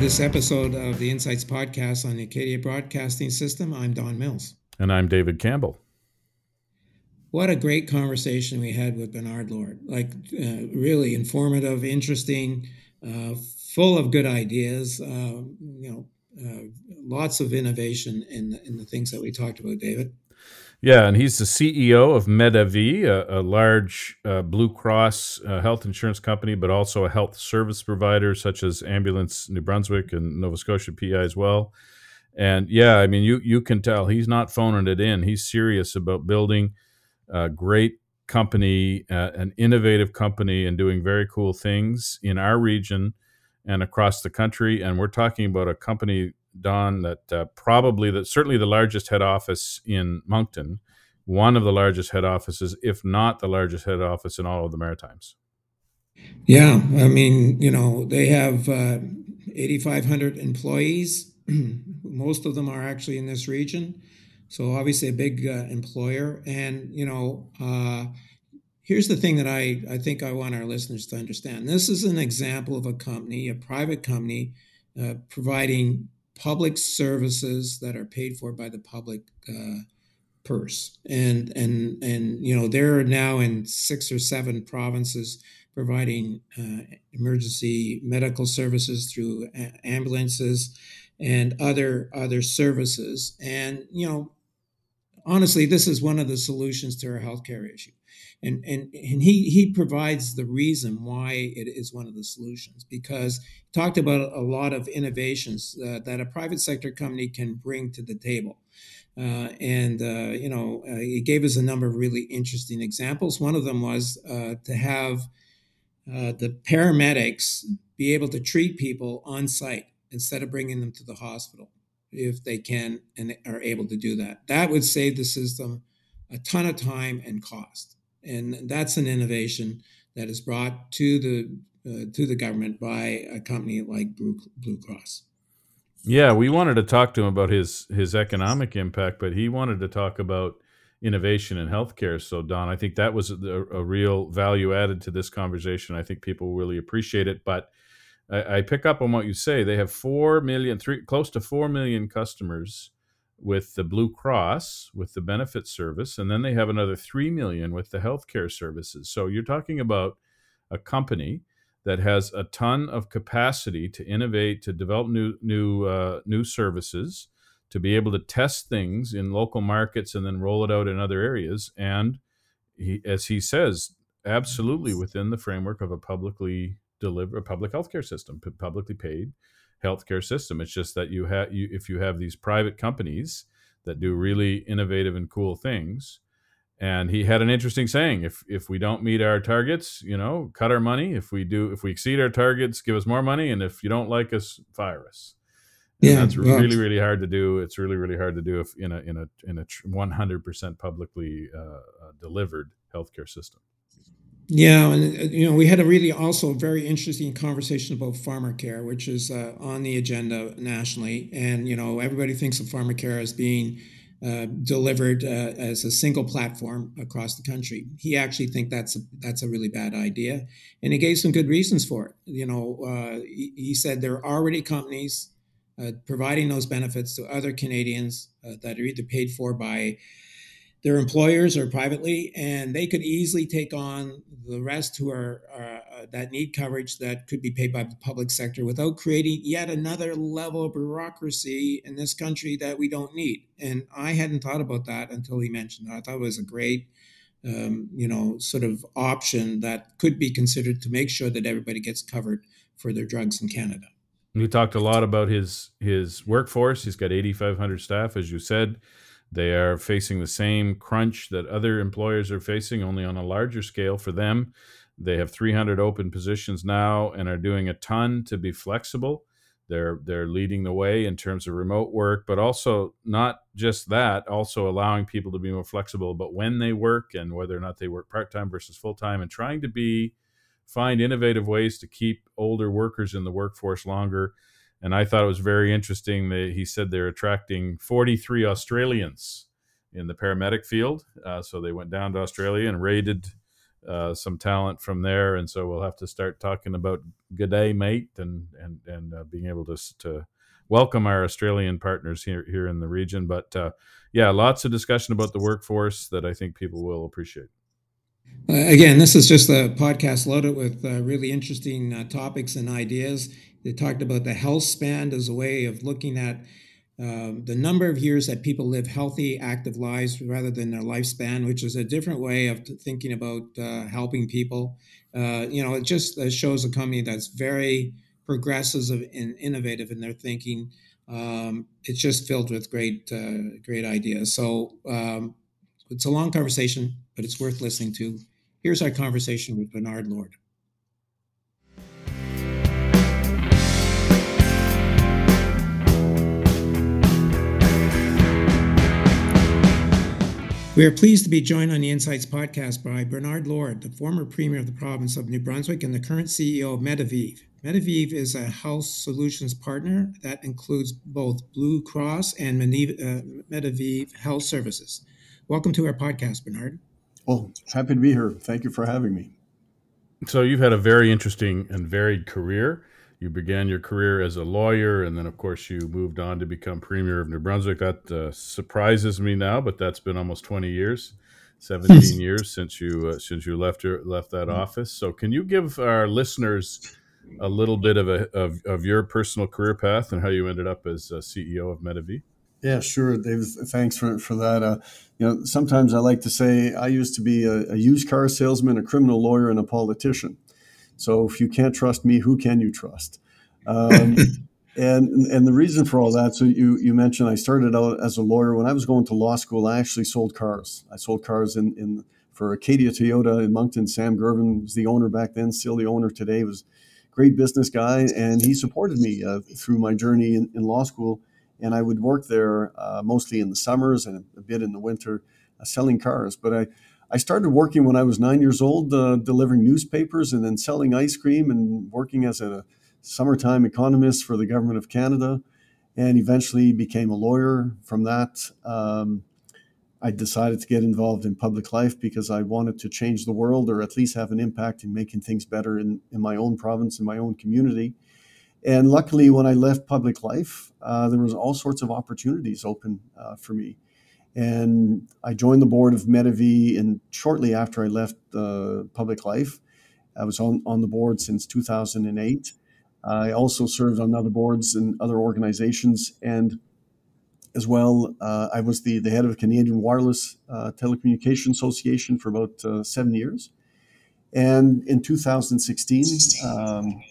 this episode of the Insights Podcast on the Acadia Broadcasting System. I'm Don Mills. And I'm David Campbell. What a great conversation we had with Bernard Lord. Like, uh, really informative, interesting, uh, full of good ideas. Uh, you know, uh, lots of innovation in, in the things that we talked about, David. Yeah, and he's the CEO of Medavie, a, a large uh, Blue Cross uh, health insurance company, but also a health service provider such as Ambulance New Brunswick and Nova Scotia PI as well. And yeah, I mean, you you can tell he's not phoning it in. He's serious about building a great company, uh, an innovative company, and doing very cool things in our region and across the country. And we're talking about a company Don, that uh, probably that certainly the largest head office in Moncton, one of the largest head offices, if not the largest head office in all of the Maritimes. Yeah, I mean, you know, they have uh, 8,500 employees. Most of them are actually in this region, so obviously a big uh, employer. And you know, uh, here's the thing that I I think I want our listeners to understand. This is an example of a company, a private company, uh, providing public services that are paid for by the public uh, purse. And and and you know they're now in six or seven provinces providing uh, emergency medical services through a- ambulances and other other services. And you know, honestly, this is one of the solutions to our healthcare issue and and and he he provides the reason why it is one of the solutions because he talked about a lot of innovations uh, that a private sector company can bring to the table. Uh, and uh, you know, uh, he gave us a number of really interesting examples. One of them was uh, to have uh, the paramedics be able to treat people on site instead of bringing them to the hospital if they can and are able to do that. That would save the system a ton of time and cost and that's an innovation that is brought to the uh, to the government by a company like Blue, Cross. Yeah, we wanted to talk to him about his his economic impact, but he wanted to talk about innovation in healthcare. So, Don, I think that was a, a real value added to this conversation. I think people really appreciate it. But I, I, pick up on what you say. They have four million, three close to four million customers with the Blue Cross with the benefit service, and then they have another three million with the healthcare services. So you're talking about a company that has a ton of capacity to innovate, to develop new new uh, new services, to be able to test things in local markets and then roll it out in other areas. And he, as he says, absolutely within the framework of a publicly deliver a public healthcare system, publicly paid healthcare system. It's just that you have you if you have these private companies that do really innovative and cool things. And he had an interesting saying: if if we don't meet our targets, you know, cut our money. If we do, if we exceed our targets, give us more money. And if you don't like us, fire us. And yeah, that's really really hard to do. It's really really hard to do if in a in a in a one hundred percent publicly uh, uh, delivered healthcare system. Yeah, and uh, you know, we had a really also very interesting conversation about pharmacare, which is uh, on the agenda nationally. And you know, everybody thinks of pharmacare as being uh, delivered uh, as a single platform across the country. He actually think that's a, that's a really bad idea, and he gave some good reasons for it. You know, uh, he, he, said there are already companies uh, providing those benefits to other Canadians that are either paid for by their employers or privately, and they could easily take on the rest who are, uh, that need coverage that could be paid by the public sector without creating yet another level of bureaucracy in this country that we don't need. And I hadn't thought about that until he mentioned it. I thought it was a great, um, you know, sort of option that could be considered to make sure that everybody gets covered for their drugs in Canada. We talked a lot about his his workforce. He's got 8,500 staff, as you said. They are facing the same crunch that other employers are facing, only on a larger scale for them. They have 300 open positions now and are doing a ton to be flexible. They're they're leading the way in terms of remote work, but also not just that, also allowing people to be more flexible about when they work and whether or not they work part time versus full time, and trying to be find innovative ways to keep older workers in the workforce longer and I thought it was very interesting that he said they're attracting 43 Australians in the paramedic field. Uh, so they went down to Australia and raided uh, some talent from there, and so we'll have to start talking about good day, mate, and and and uh, being able to to welcome our Australian partners here here in the region. But uh, yeah, lots of discussion about the workforce that I think people will appreciate. Uh, again, this is just a podcast loaded with uh, really interesting topics and ideas. They talked about the health span as a way of looking at um, the number of years that people live healthy, active lives rather than their lifespan, which is a different way of thinking about uh, helping people. Uh, you know, it just shows a company that's very progressive and innovative in their thinking. Um, it's just filled with great, uh, great ideas. So um, it's a long conversation, but it's worth listening to. Here's our conversation with Bernard Lord. We are pleased to be joined on the Insights podcast by Bernard Lord, the former Premier of the province of New Brunswick and the current CEO of Medavie. Medavie is a health solutions partner that includes both Blue Cross and Medavie uh, Health Services. Welcome to our podcast, Bernard. Well, happy to be here. Thank you for having me. So, you've had a very interesting and varied career you began your career as a lawyer, and then, of course, you moved on to become premier of New Brunswick. That uh, surprises me now, but that's been almost twenty years, seventeen years since you uh, since you left your left that mm-hmm. office. So, can you give our listeners a little bit of a of, of your personal career path and how you ended up as CEO of Medavie? Yeah, sure, Dave. Thanks for for that. Uh, you know, sometimes I like to say I used to be a, a used car salesman, a criminal lawyer, and a politician. So if you can't trust me, who can you trust? Um, and and the reason for all that, so you you mentioned I started out as a lawyer when I was going to law school. I actually sold cars. I sold cars in in for Acadia Toyota in Moncton. Sam Gervin was the owner back then, still the owner today. Was great business guy, and he supported me uh, through my journey in, in, law school. And I would work there uh, mostly in the summers and a bit in the winter, uh, selling cars. But I I started working when I was nine years old, uh, delivering newspapers and then selling ice cream and working as a summertime economist for the government of Canada, and eventually became a lawyer. From that, um, I decided to get involved in public life because I wanted to change the world or at least have an impact in making things better in, in my own province, in my own community. And luckily, when I left public life, uh, there was all sorts of opportunities open uh, for me. And I joined the board of Medavie, and shortly after I left uh, public life, I was on, on the board since 2008. I also served on other boards and other organizations, and as well, uh, I was the, the head of the Canadian Wireless uh, Telecommunication Association for about uh, seven years. And in 2016, um,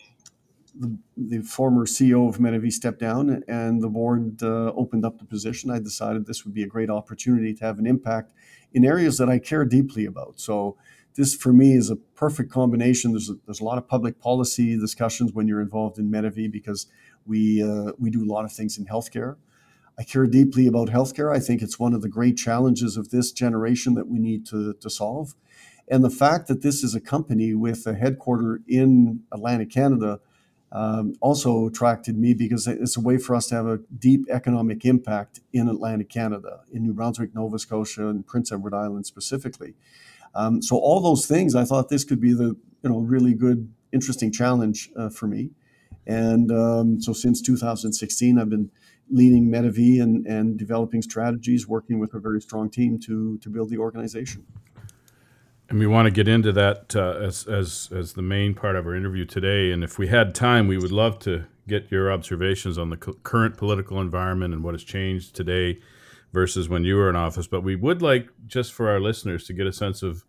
the, the former CEO of Medavie stepped down and the board uh, opened up the position, I decided this would be a great opportunity to have an impact in areas that I care deeply about. So this for me is a perfect combination. There's a, there's a lot of public policy discussions when you're involved in Medavie because we uh, we do a lot of things in healthcare. I care deeply about healthcare. I think it's one of the great challenges of this generation that we need to, to solve. And the fact that this is a company with a headquarter in Atlantic Canada um, also attracted me because it's a way for us to have a deep economic impact in Atlantic Canada, in New Brunswick, Nova Scotia, and Prince Edward Island specifically. Um, so all those things, I thought this could be the you know really good, interesting challenge uh, for me. And um, so since 2016, I've been leading Medavie and, and developing strategies, working with a very strong team to to build the organization. And we want to get into that uh, as, as, as the main part of our interview today. And if we had time, we would love to get your observations on the current political environment and what has changed today versus when you were in office. But we would like, just for our listeners, to get a sense of,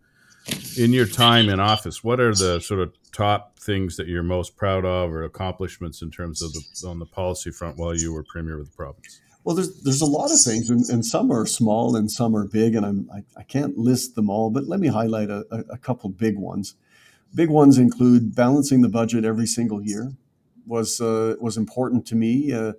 in your time in office, what are the sort of top things that you're most proud of or accomplishments in terms of the, on the policy front while you were premier of the province? Well, there's there's a lot of things, and, and some are small and some are big, and I'm I, I can't list them all, but let me highlight a, a, couple big ones. Big ones include balancing the budget every single year was uh, was important to me. Uh,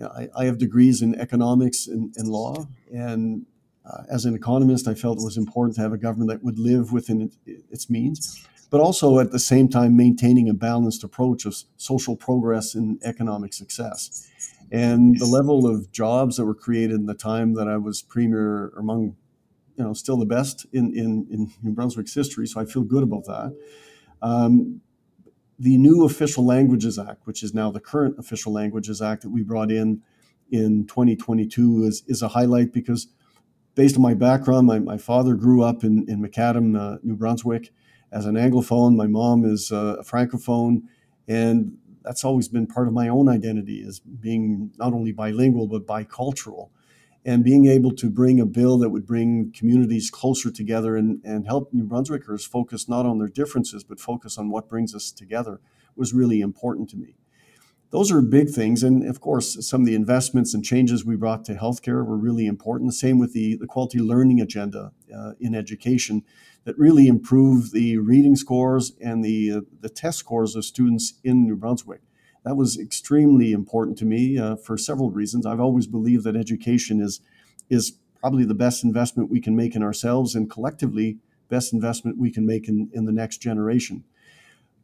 I, I, have degrees in economics and, and law, and uh, as an economist, I felt it was important to have a government that would live within it, its means, but also at the same time maintaining a balanced approach of social progress and economic success. And the level of jobs that were created in the time that I was premier, among you know still the best in, in, in New Brunswick's history, so I feel good about that. Um, the new Official Languages Act, which is now the current Official Languages Act that we brought in in 2022, is, is a highlight because based on my background, my, my father grew up in, in McAdam, uh, New Brunswick, as an Anglophone. My mom is uh, a Francophone. And that's always been part of my own identity as being not only bilingual, but bicultural. And being able to bring a bill that would bring communities closer together and, and help New Brunswickers focus not on their differences, but focus on what brings us together was really important to me those are big things. And of course, some of the investments and changes we brought to healthcare were really important. Same with the, the quality learning agenda uh, in education that really improved the reading scores and the, uh, the test scores of students in New Brunswick. That was extremely important to me uh, for several reasons. I've always believed that education is, is probably the best investment we can make in ourselves and collectively best investment we can make in, in the next generation.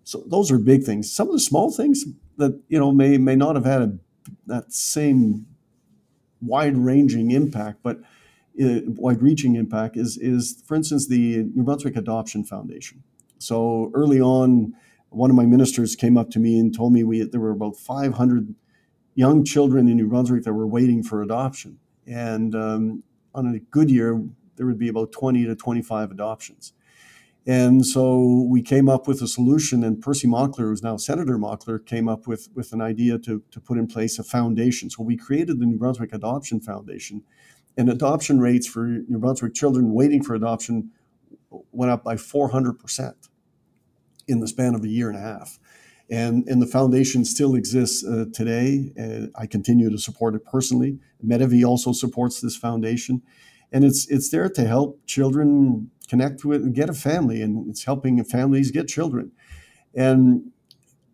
So those are big things. Some of the small things that you know may may not have had a, that same wide-ranging impact, but wide-reaching impact is is for instance the New Brunswick Adoption Foundation. So early on, one of my ministers came up to me and told me we there were about 500 young children in New Brunswick that were waiting for adoption, and um, on a good year there would be about 20 to 25 adoptions. And so we came up with a solution, and Percy Mockler, who's now Senator Mockler, came up with, with an idea to, to put in place a foundation. So we created the New Brunswick Adoption Foundation, and adoption rates for New Brunswick children waiting for adoption went up by 400% in the span of a year and a half. And, and the foundation still exists uh, today. Uh, I continue to support it personally. Medavie also supports this foundation and it's it's there to help children connect with and get a family and it's helping families get children and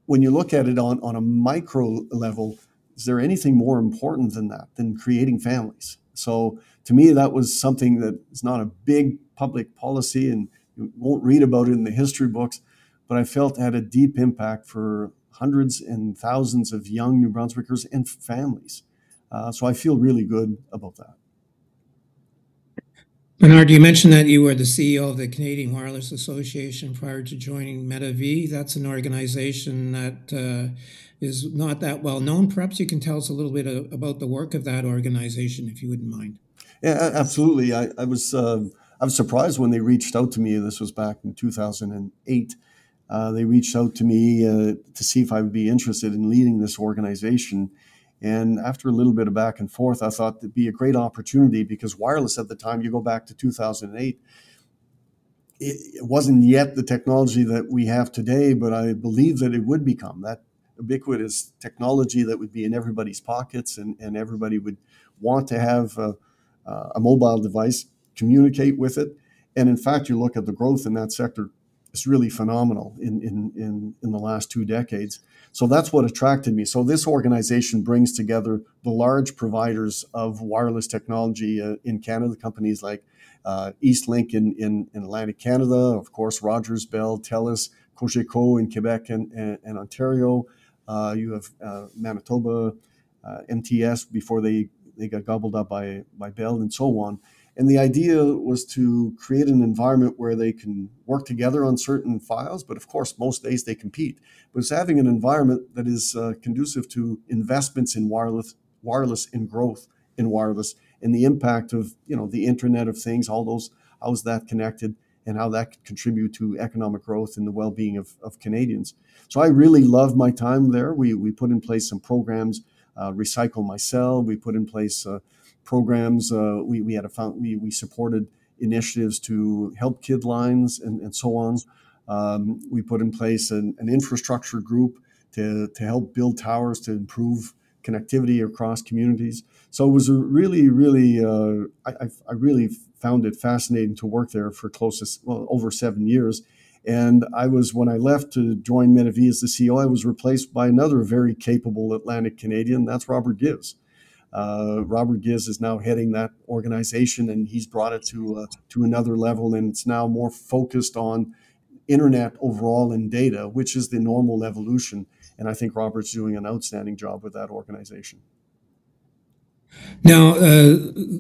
when you look at it on, on a micro level is there anything more important than that than creating families so to me that was something that is not a big public policy and you won't read about it in the history books but i felt had a deep impact for hundreds and thousands of young new brunswickers and families. Uh, so i feel really good about that Bernard, you mentioned that you were the CEO of the Canadian Wireless Association prior to joining Medavie. That's an organization that uh, is not that well known. Perhaps you can tell us a little bit of, about the work of that organization, if you wouldn't mind. Yeah, absolutely. I, I was uh, I was surprised when they reached out to me. This was back in 2008. Uh, they reached out to me uh, to see if I would be interested in leading this organization. And after a little bit of back and forth, I thought it'd be a great opportunity because wireless at the time, you go back to 2008, it wasn't yet the technology that we have today, but I believe that it would become that ubiquitous technology that would be in everybody's pockets and, and everybody would want to have a, a mobile device, communicate with it. And in fact, you look at the growth in that sector, it's really phenomenal in, in, in, in the last two decades. So that's what attracted me. So this organization brings together the large providers of wireless technology uh, in Canada, companies like uh, Eastlink in, in, in, Atlantic Canada, of course, Rogers, Bell, Telus, Cogeco in Quebec and, and, and Ontario. Uh, you have uh, Manitoba, uh, MTS before they, they got gobbled up by, by Bell and so on. And the idea was to create an environment where they can work together on certain files, but of course, most days they compete. But it's having an environment that is uh, conducive to investments in wireless, wireless and growth in wireless, and the impact of you know the Internet of Things, all those how's that connected, and how that could contribute to economic growth and the well-being of, of Canadians. So I really loved my time there. We we put in place some programs, uh, recycle my cell. We put in place. Uh, programs. Uh, we, we had a found, we, we supported initiatives to help kid lines and, and so on. Um, we put in place an, an, infrastructure group to, to help build towers to improve connectivity across communities. So it was a really, really, uh, I, I really found it fascinating to work there for close to well, over seven years. And I was, when I left to join Medavie as the CEO, I was replaced by another very capable Atlantic Canadian. That's Robert Ghiz. Uh, Robert Ghiz is now heading that organization, and he's brought it to uh, to another level, and it's now more focused on internet overall and data, which is the normal evolution. And I think Robert's doing an outstanding job with that organization. Now, uh,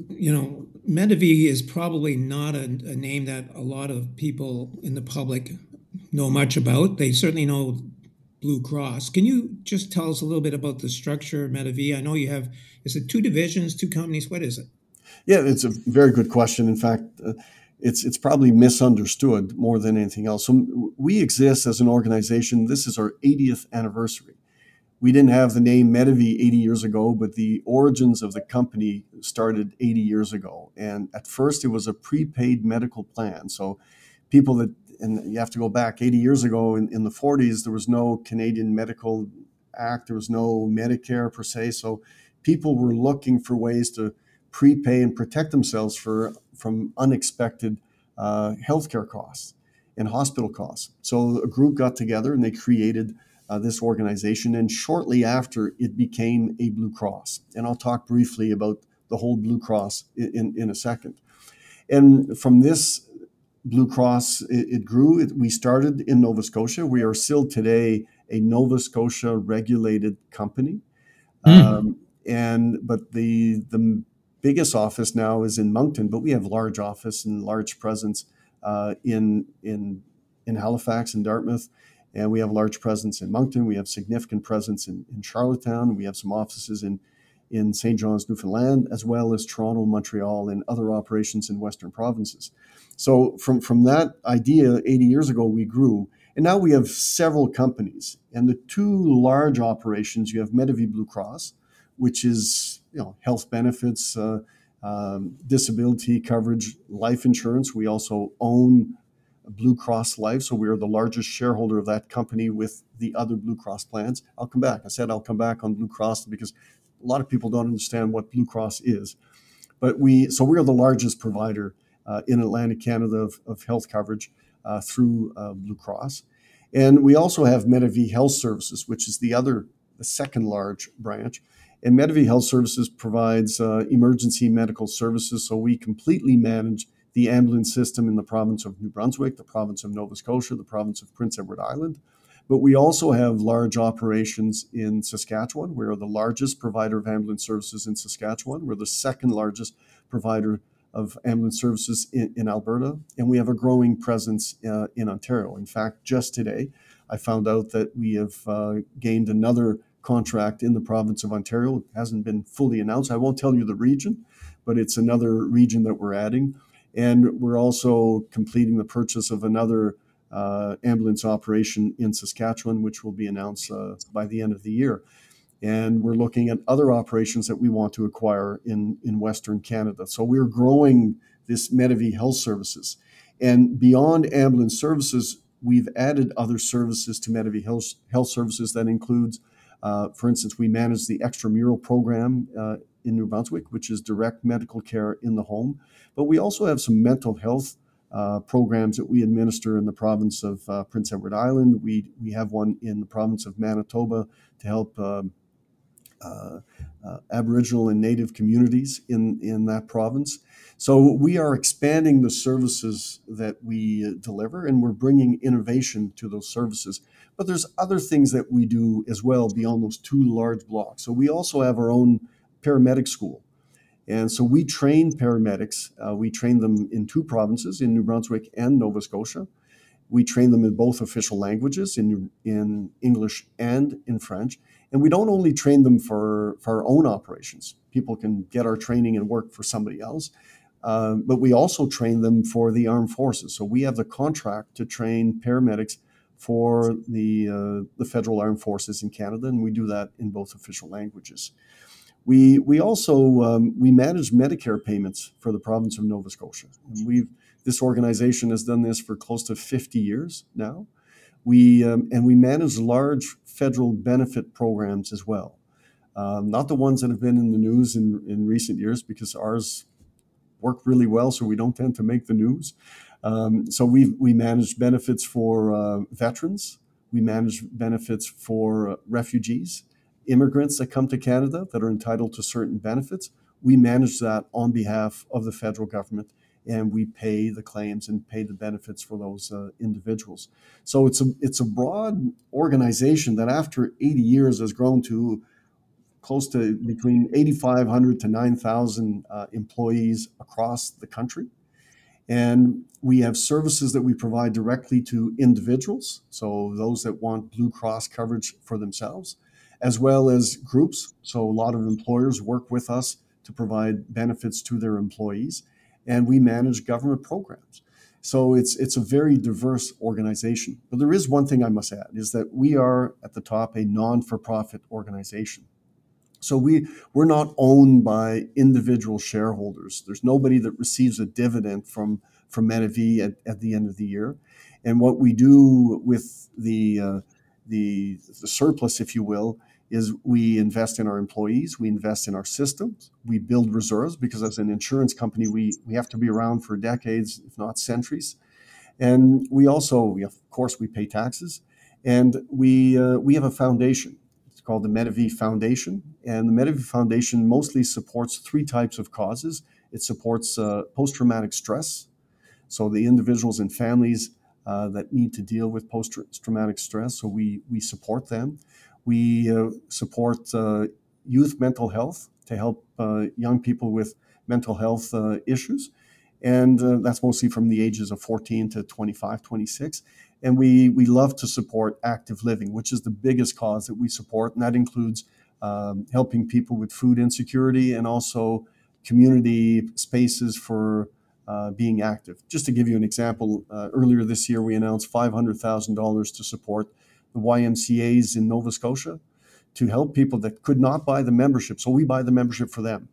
you know, Medavie is probably not a, a, name that a lot of people in the public know much about. They certainly know Blue Cross. Can you just tell us a little bit about the structure of Medavie? I know you have, is it two divisions, two companies? What is it? Yeah, it's a very good question. In fact, uh, it's it's probably misunderstood more than anything else. So we exist as an organization. This is our 80th anniversary. We didn't have the name Medavie 80 years ago, but the origins of the company started 80 years ago. And at first, it was a prepaid medical plan. So people that and you have to go back 80 years ago in, in the 40s, there was no Canadian Medical Act, there was no Medicare per se. So people were looking for ways to prepay and protect themselves for, from unexpected uh, healthcare costs and hospital costs. So a group got together and they created uh, this organization. And shortly after, it became a Blue Cross. And I'll talk briefly about the whole Blue Cross in, in, in a second. And from this Blue Cross, it, it grew. It, we started in Nova Scotia. We are still today a Nova Scotia regulated company. Mm. Um, and but the the biggest office now is in Moncton, but we have large office and large presence uh, in in in Halifax and Dartmouth, and we have large presence in Moncton. We have significant presence in, in Charlottetown. We have some offices in in St. John's, Newfoundland, as well as Toronto, Montreal, and other operations in Western provinces. So from, from that idea 80 years ago, we grew. And now we have several companies. And the two large operations, you have Medavie Blue Cross, which is you know health benefits, uh, um, disability coverage, life insurance. We also own Blue Cross Life, so we are the largest shareholder of that company with the other Blue Cross plans. I'll come back. I said I'll come back on Blue Cross because a lot of people don't understand what Blue Cross is. But we, so we are the largest provider uh, in Atlantic Canada of, of health coverage uh, through uh, Blue Cross. And we also have Medavie Health Services, which is the other, the second large branch. And Medavie Health Services provides uh, emergency medical services. So we completely manage the ambulance system in the province of New Brunswick, the province of Nova Scotia, the province of Prince Edward Island. But we also have large operations in Saskatchewan. We're the largest provider of ambulance services in Saskatchewan. We're the second largest provider of ambulance services in, in Alberta, and we have a growing presence uh, in Ontario. In fact, just today, I found out that we have uh, gained another contract in the province of Ontario. It hasn't been fully announced. I won't tell you the region, but it's another region that we're adding. And we're also completing the purchase of another uh, ambulance operation in Saskatchewan, which will be announced uh, by the end of the year. And we're looking at other operations that we want to acquire in, in Western Canada. So we're growing this Medavie Health Services. And beyond ambulance services, we've added other services to Medavie Health, Health Services that includes, uh, for instance, we manage the extramural program uh, in New Brunswick, which is direct medical care in the home. But we also have some mental health uh, programs that we administer in the province of uh, Prince Edward Island. We, we have one in the province of Manitoba to help um, uh, uh, Aboriginal and Native communities in, in that province. So we are expanding the services that we deliver and we're bringing innovation to those services. But there's other things that we do as well beyond those two large blocks. So we also have our own paramedic school. And so we train paramedics. Uh, we train them in two provinces, in New Brunswick and Nova Scotia. We train them in both official languages, in, in English and in French. And we don't only train them for, for our own operations. People can get our training and work for somebody else. Uh, but we also train them for the armed forces. So we have the contract to train paramedics for the, uh, the federal armed forces in Canada, and we do that in both official languages. We, we also um, we manage Medicare payments for the province of Nova Scotia. And we've this organization has done this for close to 50 years now. We um, and we manage large federal benefit programs as well. Um, not the ones that have been in the news in, in recent years because ours work really well, so we don't tend to make the news. Um, so we we manage benefits for uh, veterans. We manage benefits for uh, refugees immigrants that come to Canada that are entitled to certain benefits. We manage that on behalf of the federal government and we pay the claims and pay the benefits for those uh, individuals. So it's a it's a broad organization that after 80 years has grown to close to between 8,500 to 9,000 uh, employees across the country. And we have services that we provide directly to individuals, so those that want Blue Cross coverage for themselves, as well as groups. So a lot of employers work with us to provide benefits to their employees, and we manage government programs. So it's it's a very diverse organization. But there is one thing I must add is that we are at the top a non-for-profit organization. So we we're not owned by individual shareholders. There's nobody that receives a dividend from from Medavie at, at the end of the year. And what we do with the uh, the the surplus, if you will, is we invest in our employees, we invest in our systems, we build reserves because as an insurance company, we we have to be around for decades, if not centuries. And we also, we of course, we pay taxes, and we uh, we have a foundation It's called the Medavie Foundation. And the Medavie Foundation mostly supports three types of causes. It supports uh, post traumatic stress, so the individuals and families uh, that need to deal with post traumatic stress, so we, we support them. We uh, support uh, youth mental health to help uh, young people with mental health issues. And that's mostly from the ages of 14 to 25, 26 and we we love to support active living, which is the biggest cause that we support, and that includes um, helping people with food insecurity and also community spaces for uh, being active. Just to give you an example, uh, earlier this year we announced $500,000 to support the YMCA's in Nova Scotia to help people that could not buy the membership. So we buy the membership for them.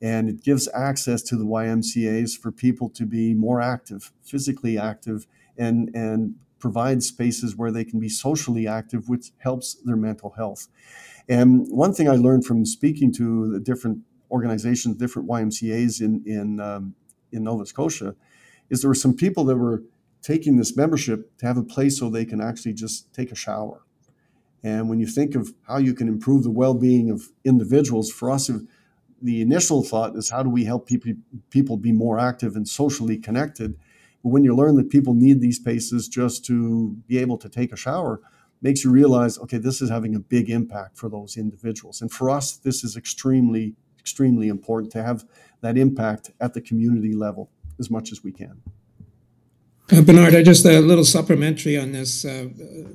And it gives access to the YMCA's for people to be more active, physically active, and, and provide spaces where they can be socially active, which helps their mental health. And one thing I learned from speaking to the different organizations, different YMCA's in in um, in Nova Scotia, is there were some people that were taking this membership to have a place so they can actually just take a shower. And when you think of how you can improve the well-being of individuals, for us, the initial thought is how do we help people people be more active and socially connected but when you learn that people need these spaces just to be able to take a shower, makes you realize, okay, this is having a big impact for those individuals. And for us, this is extremely, extremely important to have that impact at the community level as much as we can. Uh, Bernard, I just a little supplementary on this. Uh,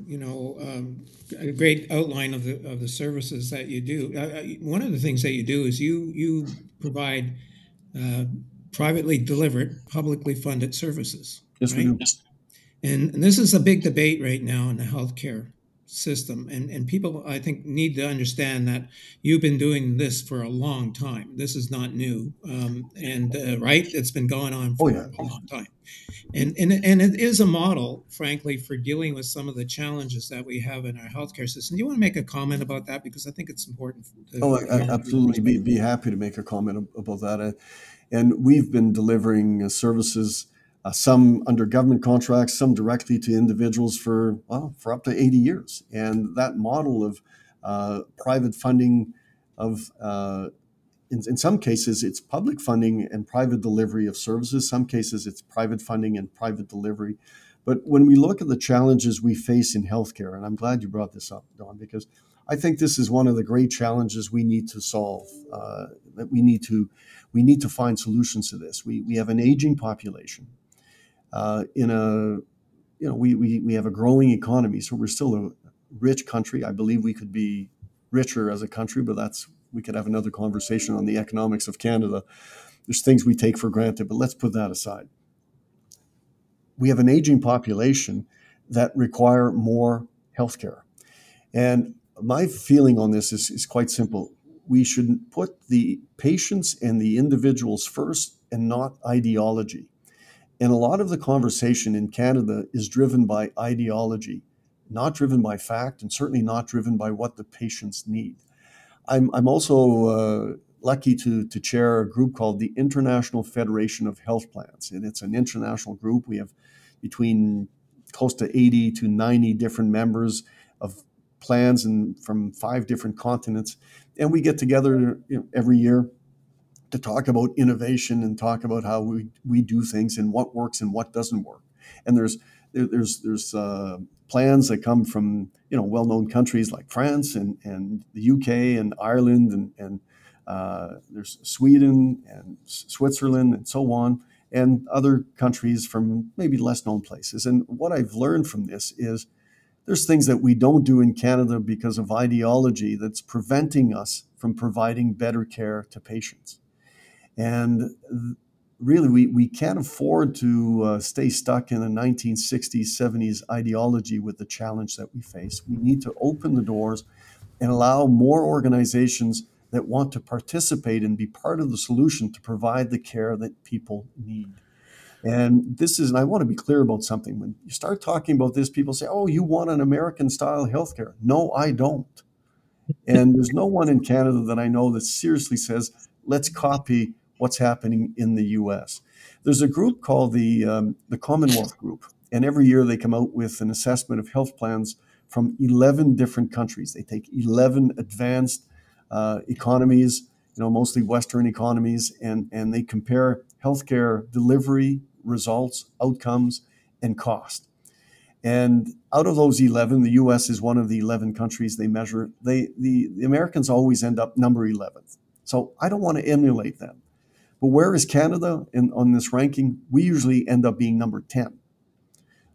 you know, um, a great outline of the of the services that you do. Uh, uh one of the things that you do is you you provide uh, privately delivered, publicly funded services. Yes, right? we do. And, and this is a big debate right now in the healthcare system. And, and people, I think, need to understand that you've been doing this for a long time. This is not new. Um, and, uh, right, it's been going on for oh, yeah. a long time. And, and, and it is a model, frankly, for dealing with some of the challenges that we have in our healthcare system. Do you want to make a comment about that? Because I think it's important. To, oh, I, I absolutely. Be, be happy to make a comment about that. And we've been delivering uh, services, uh, some under government contracts, some directly to individuals for, well, for up to 80 years. And that model of uh, private funding of uh, in, in, some cases, it's public funding and private delivery of services. Some cases, it's private funding and private delivery. But when we look at the challenges we face in healthcare, and I'm glad you brought this up, Don, because I think this is one of the great challenges we need to solve. Uh, that we need to we need to find solutions to this. We we have an aging population uh, in a you know we, we we have a growing economy, so we're still a rich country. I believe we could be richer as a country, but that's we could have another conversation on the economics of Canada. There's things we take for granted, but let's put that aside. We have an aging population that require more healthcare. And my feeling on this is, is quite simple. We should put the patients and the individuals first and not ideology. And a lot of the conversation in Canada is driven by ideology, not driven by fact, and certainly not driven by what the patients need. I'm, I'm also uh, lucky to, to chair a group called the International Federation of Health Plans. And it's an international group. We have between close to 80 to 90 different members of plans and from five different continents. And we get together you know, every year to talk about innovation and talk about how we, we do things and what works and what doesn't work. And there's there, there's there's uh, plans that come from you know well-known countries like France and, and the UK and Ireland and, and uh, there's Sweden and Switzerland and so on, and other countries from maybe less known places. And what I've learned from this is there's things that we don't do in Canada because of ideology that's preventing us from providing better care to patients. And really, we, we can't afford to uh, stay stuck in the 1960s, 70s ideology with the challenge that we face. We need to open the doors and allow more organizations that want to participate and be part of the solution to provide the care that people need. And this is, and I want to be clear about something. When you start talking about this, people say, oh, you want an American style healthcare. No, I don't. And there's no one in Canada that I know that seriously says, let's copy what's happening in the US. There's a group called the, um, the Commonwealth Group, and every year they come out with an assessment of health plans from 11 different countries. They take 11 advanced uh, economies, you know, mostly Western economies, and, and they compare healthcare delivery, results, outcomes, and cost. And out of those 11, the US is one of the 11 countries they measure. They, the, the Americans always end up number 11th. So I don't want to emulate them. But where is Canada in, on this ranking? We usually end up being number 10.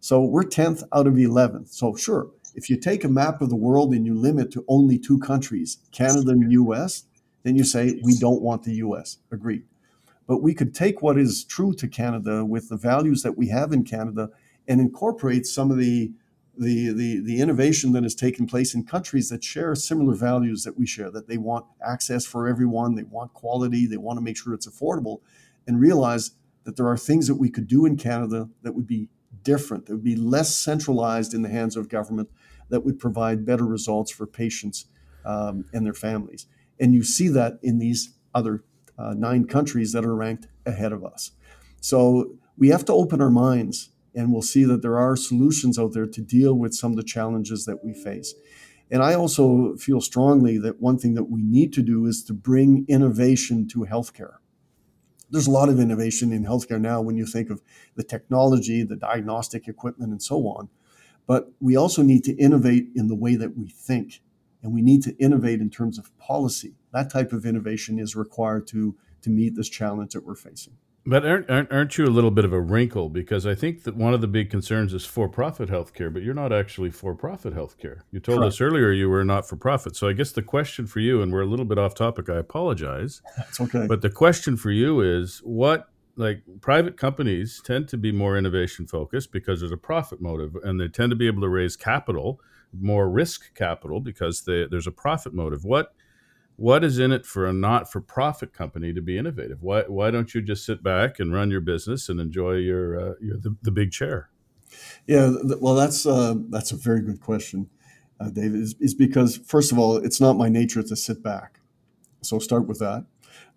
So we're 10th out of 11th. So sure, if you take a map of the world and you limit to only two countries, Canada and the US, then you say we don't want the US. Agreed. But we could take what is true to Canada with the values that we have in Canada and incorporate some of the the, the, the innovation that has taken place in countries that share similar values that we share, that they want access for everyone, they want quality, they want to make sure it's affordable, and realize that there are things that we could do in Canada that would be different, that would be less centralized in the hands of government, that would provide better results for patients um, and their families. And you see that in these other uh, nine countries that are ranked ahead of us. So we have to open our minds and we'll see that there are solutions out there to deal with some of the challenges that we face. And I also feel strongly that one thing that we need to do is to bring innovation to healthcare. There's a lot of innovation in healthcare now when you think of the technology, the diagnostic equipment, and so on. But we also need to innovate in the way that we think, and we need to innovate in terms of policy. That type of innovation is required to, to meet this challenge that we're facing. But aren't, aren't, aren't you a little bit of a wrinkle? Because I think that one of the big concerns is for profit healthcare, but you're not actually for profit healthcare. You told Correct. us earlier you were not for profit. So I guess the question for you, and we're a little bit off topic, I apologize. That's okay. But the question for you is what, like, private companies tend to be more innovation focused because there's a profit motive, and they tend to be able to raise capital, more risk capital, because they, there's a profit motive. What what is in it for a not-for-profit company to be innovative? Why why don't you just sit back and run your business and enjoy your, uh, your the, the big chair? Yeah, well, that's uh, that's a very good question, uh, David. Is because first of all, it's not my nature to sit back. So start with that.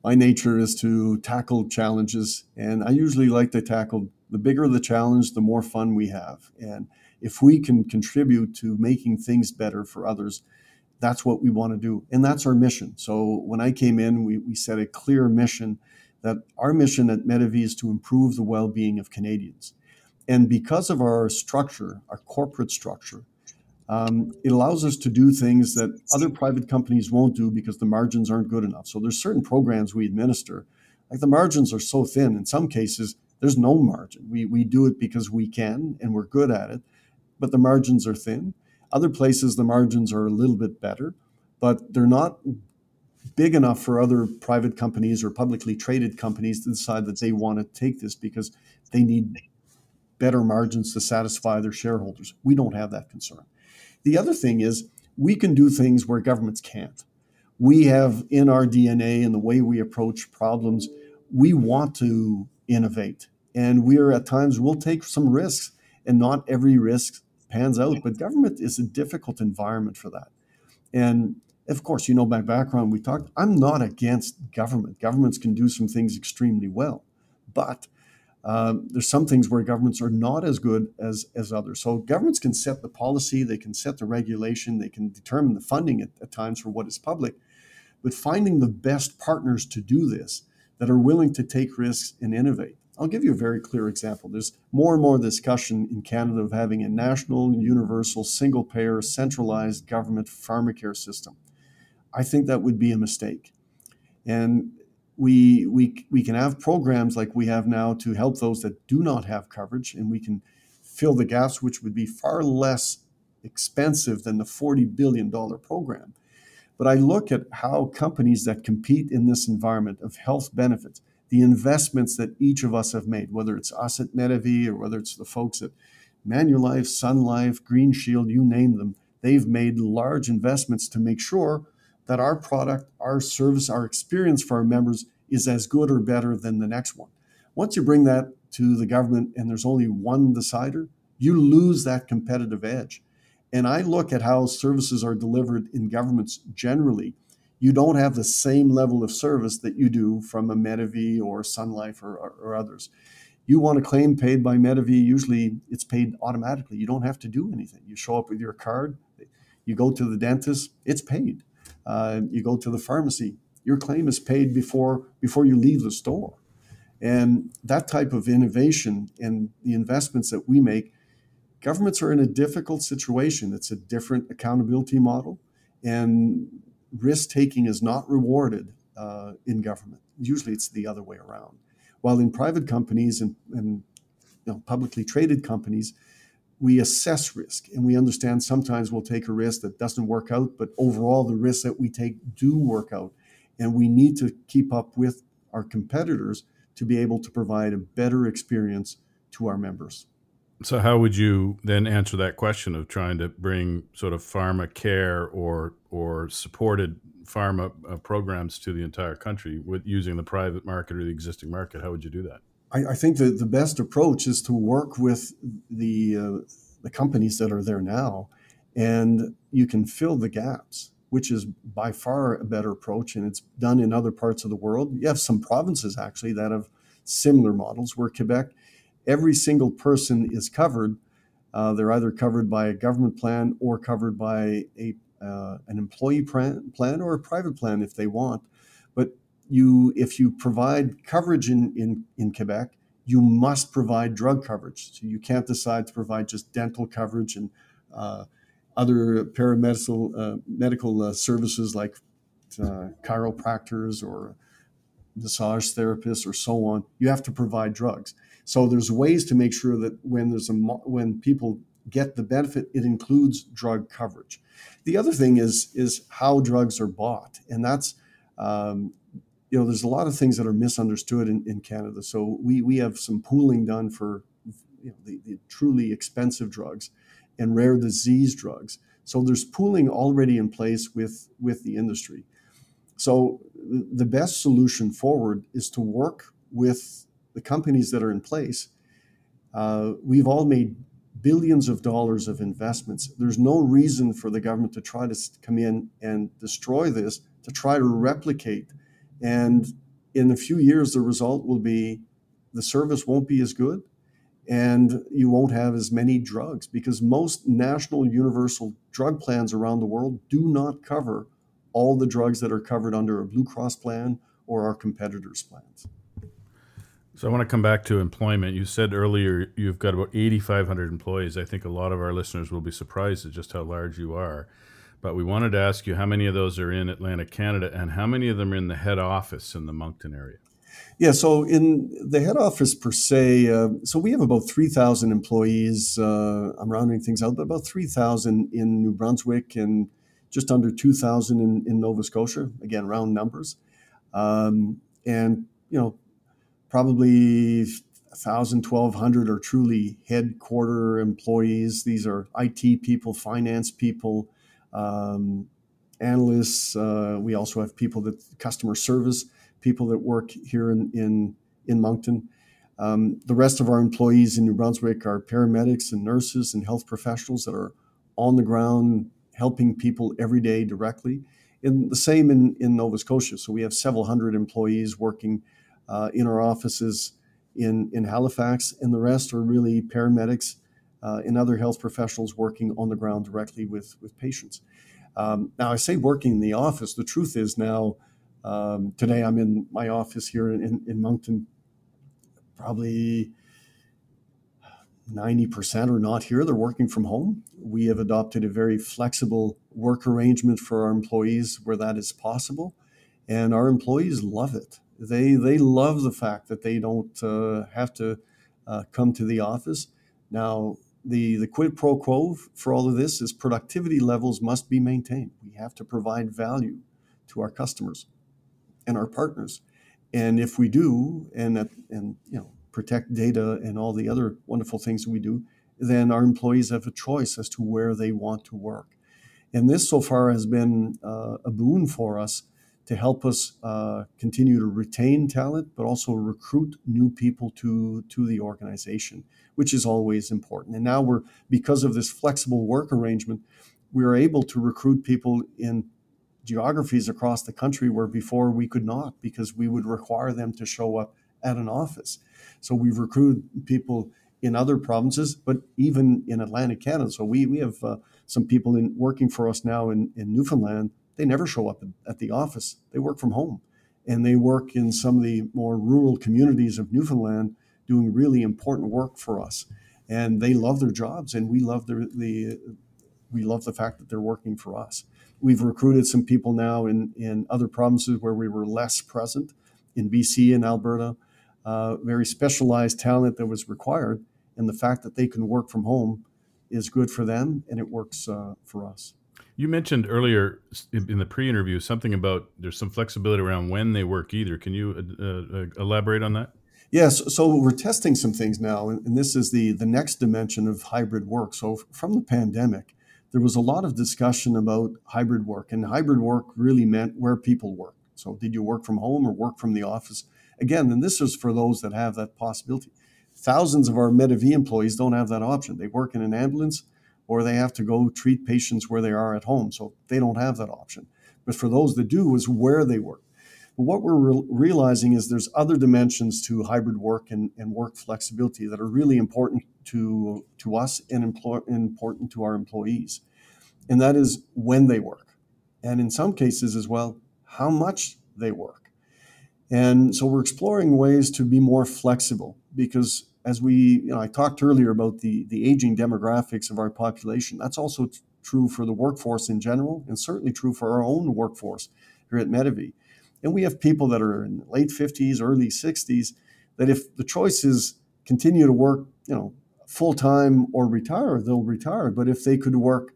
My nature is to tackle challenges, and I usually like to tackle the bigger the challenge, the more fun we have. And if we can contribute to making things better for others, that's what we want to do. And that's our mission. So when I came in, we, we set a clear mission that our mission at Medavie is to improve the well being of Canadians. And because of our structure, our corporate structure, um, it allows us to do things that other private companies won't do because the margins aren't good enough. So there's certain programs we administer, like the margins are so thin. In some cases, there's no margin. We, we do it because we can and we're good at it, but the margins are thin. Other places, the margins are a little bit better, but they're not big enough for other private companies or publicly traded companies to decide that they want to take this because they need better margins to satisfy their shareholders. We don't have that concern. The other thing is we can do things where governments can't. We have in our DNA and the way we approach problems, we want to innovate. And we're at times we'll take some risks, and not every risk pans out. But government is a difficult environment for that. And of course, you know my background. We talked. I'm not against government. Governments can do some things extremely well, but um, there's some things where governments are not as good as as others. So governments can set the policy, they can set the regulation, they can determine the funding at, at times for what is public, but finding the best partners to do this that are willing to take risks and innovate. I'll give you a very clear example. There's more and more discussion in Canada of having a national, universal, single payer, centralized government pharmacare system. I think that would be a mistake. And we, we, we can have programs like we have now to help those that do not have coverage, and we can fill the gaps, which would be far less expensive than the $40 billion program. But I look at how companies that compete in this environment of health benefits, the investments that each of us have made, whether it's us at Medavie or whether it's the folks at Manulife, Sun Life, Green Shield, you name them, they've made large investments to make sure that our product, our service, our experience for our members is as good or better than the next one. Once you bring that to the government and there's only one decider, you lose that competitive edge. And I look at how services are delivered in governments generally. You don't have the same level of service that you do from a Medavie or Sun Life or, or, or others. You want a claim paid by Medavie, usually it's paid automatically. You don't have to do anything. You show up with your card, you go to the dentist, it's paid. Uh, you go to the pharmacy, your claim is paid before before you leave the store. And that type of innovation and the investments that we make governments are in a difficult situation. It's a different accountability model, and risk taking is not rewarded uh, in government. Usually, it's the other way around. While in private companies and, and you know, publicly traded companies, we assess risk and we understand sometimes we'll take a risk that doesn't work out, but overall, the risks that we take do work out. And we need to keep up with our competitors to be able to provide a better experience to our members. So, how would you then answer that question of trying to bring sort of pharma care or or supported pharma uh, programs to the entire country with using the private market or the existing market? How would you do that? I, I think that the best approach is to work with the uh, the companies that are there now, and you can fill the gaps, which is by far a better approach, and it's done in other parts of the world. You have some provinces actually that have similar models where Quebec every single person is covered. Uh, they're either covered by a government plan or covered by a uh, an employee plan, or a private plan if they want. But you, if you provide coverage in, in, in Quebec, you must provide drug coverage. So you can't decide to provide just dental coverage and uh, other paramedical uh, medical uh, services like uh, chiropractors or massage therapists or so on. You have to provide drugs. So there's ways to make sure that when there's a when people get the benefit, it includes drug coverage. The other thing is is how drugs are bought, and that's um, you know there's a lot of things that are misunderstood in, in Canada. So we we have some pooling done for you know, the, the truly expensive drugs and rare disease drugs. So there's pooling already in place with with the industry. So the best solution forward is to work with the companies that are in place, uh, we've all made billions of dollars of investments. There's no reason for the government to try to come in and destroy this, to try to replicate. And in a few years, the result will be the service won't be as good and you won't have as many drugs because most national universal drug plans around the world do not cover all the drugs that are covered under a Blue Cross plan or our competitors' plans. So I want to come back to employment. You said earlier you've got about 8,500 employees. I think a lot of our listeners will be surprised at just how large you are. But we wanted to ask you how many of those are in Atlantic Canada and how many of them are in the head office in the Moncton area? Yeah, so in the head office per se, uh, so we have about 3,000 employees. Uh, I'm rounding things out, but about 3,000 in New Brunswick and just under 2,000 in, in Nova Scotia. Again, round numbers. Um, and, you know, probably 1,000, 1,200 are truly headquarter employees. These are IT people, finance people, um, analysts. Uh, we also have people that customer service people that work here in in, in Moncton. Um, the rest of our employees in New Brunswick are paramedics and nurses and health professionals that are on the ground helping people every day directly. And the same in, in Nova Scotia. So we have several hundred employees working uh, in our offices in, in Halifax, and the rest are really paramedics uh, and other health professionals working on the ground directly with, with patients. Um, now, I say working in the office. The truth is now, um, today I'm in my office here in, in Moncton. probably 90% are not here. They're working from home. We have adopted a very flexible work arrangement for our employees where that is possible. And our employees love it. They, they love the fact that they don't uh, have to uh, come to the office. Now, the, the quid pro quo for all of this is productivity levels must be maintained. We have to provide value to our customers and our partners. And if we do, and that, and you know, protect data and all the other wonderful things we do, then our employees have a choice as to where they want to work. And this so far has been uh, a boon for us to help us uh, continue to retain talent, but also recruit new people to, to the organization, which is always important. And now we're, because of this flexible work arrangement, we are able to recruit people in geographies across the country where before we could not because we would require them to show up at an office. So we've recruited people in other provinces, but even in Atlantic Canada. So we, we have uh, some people in working for us now in, in Newfoundland. They never show up at the office. They work from home and they work in some of the more rural communities of Newfoundland doing really important work for us. And they love their jobs and we love the, we love the fact that they're working for us. We've recruited some people now in, in other provinces where we were less present in BC and Alberta uh, very specialized talent that was required. And the fact that they can work from home is good for them and it works uh, for us. You mentioned earlier in the pre-interview something about there's some flexibility around when they work. Either can you uh, uh, elaborate on that? Yes. So we're testing some things now, and this is the the next dimension of hybrid work. So from the pandemic, there was a lot of discussion about hybrid work, and hybrid work really meant where people work. So did you work from home or work from the office? Again, and this is for those that have that possibility. Thousands of our Medavie employees don't have that option. They work in an ambulance or they have to go treat patients where they are at home. So they don't have that option. But for those that do, is where they work. But what we're re- realizing is there's other dimensions to hybrid work and, and work flexibility that are really important to, to us and employ, important to our employees. And that is when they work. And in some cases as well, how much they work. And so we're exploring ways to be more flexible because as we, you know, I talked earlier about the, the aging demographics of our population. That's also t- true for the workforce in general and certainly true for our own workforce here at Medavie. And we have people that are in late 50s, early 60s, that if the choice is continue to work, you know, full time or retire, they'll retire. But if they could work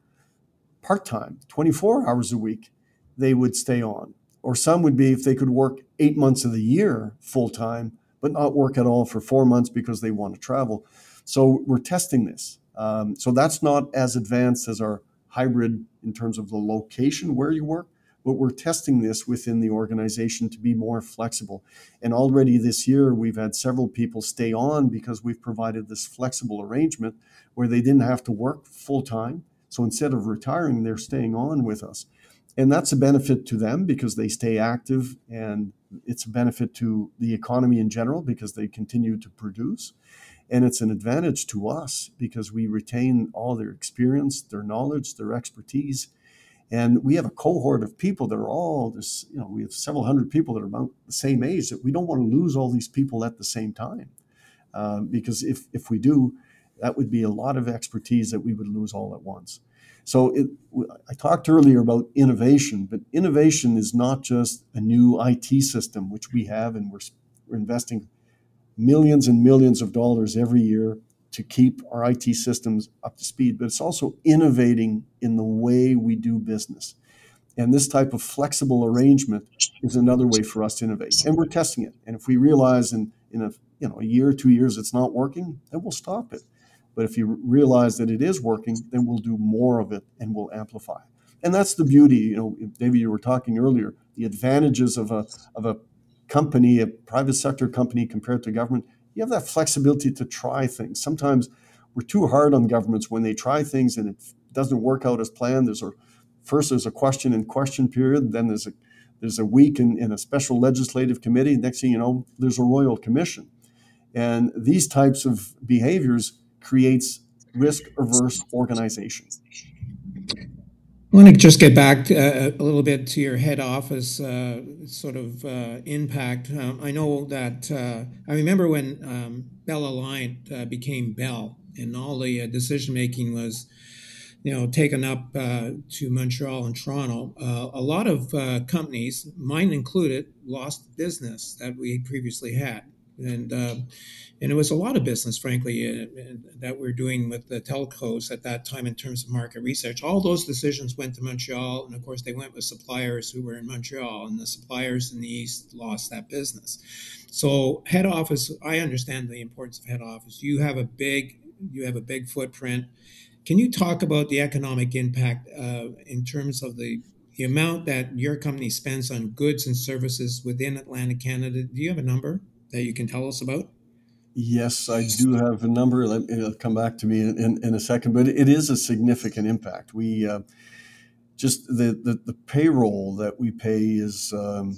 part time, 24 hours a week, they would stay on or some would be if they could work eight months of the year full time, but not work at all for four months because they want to travel. So we're testing this. Um, so that's not as advanced as our hybrid in terms of the location where you work, but we're testing this within the organization to be more flexible. And already this year, we've had several people stay on because we've provided this flexible arrangement where they didn't have to work full time. So instead of retiring, they're staying on with us and that's a benefit to them because they stay active and it's a benefit to the economy in general because they continue to produce. And it's an advantage to us because we retain all their experience their knowledge their expertise. And we have a cohort of people that are all this you know we have several hundred people that are about the same age that we don't want to lose all these people at the same time. Um, because if if we do that would be a lot of expertise that we would lose all at once so it, I talked earlier about innovation, but innovation is not just a new IT system, which we have, and we're, we're investing millions and millions of dollars every year to keep our IT systems up to speed, but it's also innovating in the way we do business. And this type of flexible arrangement is another way for us to innovate. And we're testing it. And if we realize in, in a you know a year, two years it's not working, then we'll stop it. But if you realize that it is working, then we'll do more of it and we'll amplify. And that's the beauty, you know, David, you were talking earlier, the advantages of a, of a company, a private sector company compared to government. You have that flexibility to try things. Sometimes we're too hard on governments when they try things and it doesn't work out as planned. There's a first there's a question and question period, then there's a there's a week in, in a special legislative committee. Next thing you know, there's a royal commission. And these types of behaviors creates risk averse organizations. I want to just get back uh, a little bit to your head office uh, sort of uh, impact. Um, I know that uh, I remember when um, Bell Alliant uh, became Bell, and all the uh, decision making was, you know, taken up to Montreal and Toronto. a lot of companies, mine included, lost business that we previously had, and and it was a lot of business, frankly, uh, that we're doing with the telcos at that time in terms of market research. All those decisions went to Montreal, and of course, they went with suppliers who were in Montreal, and the suppliers in the east lost that business. So, head office, I understand the importance of head office. You have a big, you have a big footprint. Can you talk about the economic impact uh, in terms of the the amount that your company spends on goods and services within Atlantic Canada? Do you have a number that you can tell us about? Yes, I do have a number. Let- It'll come back to me in, in a second, but it is a significant impact. We uh, just the, the the payroll that we pay is um,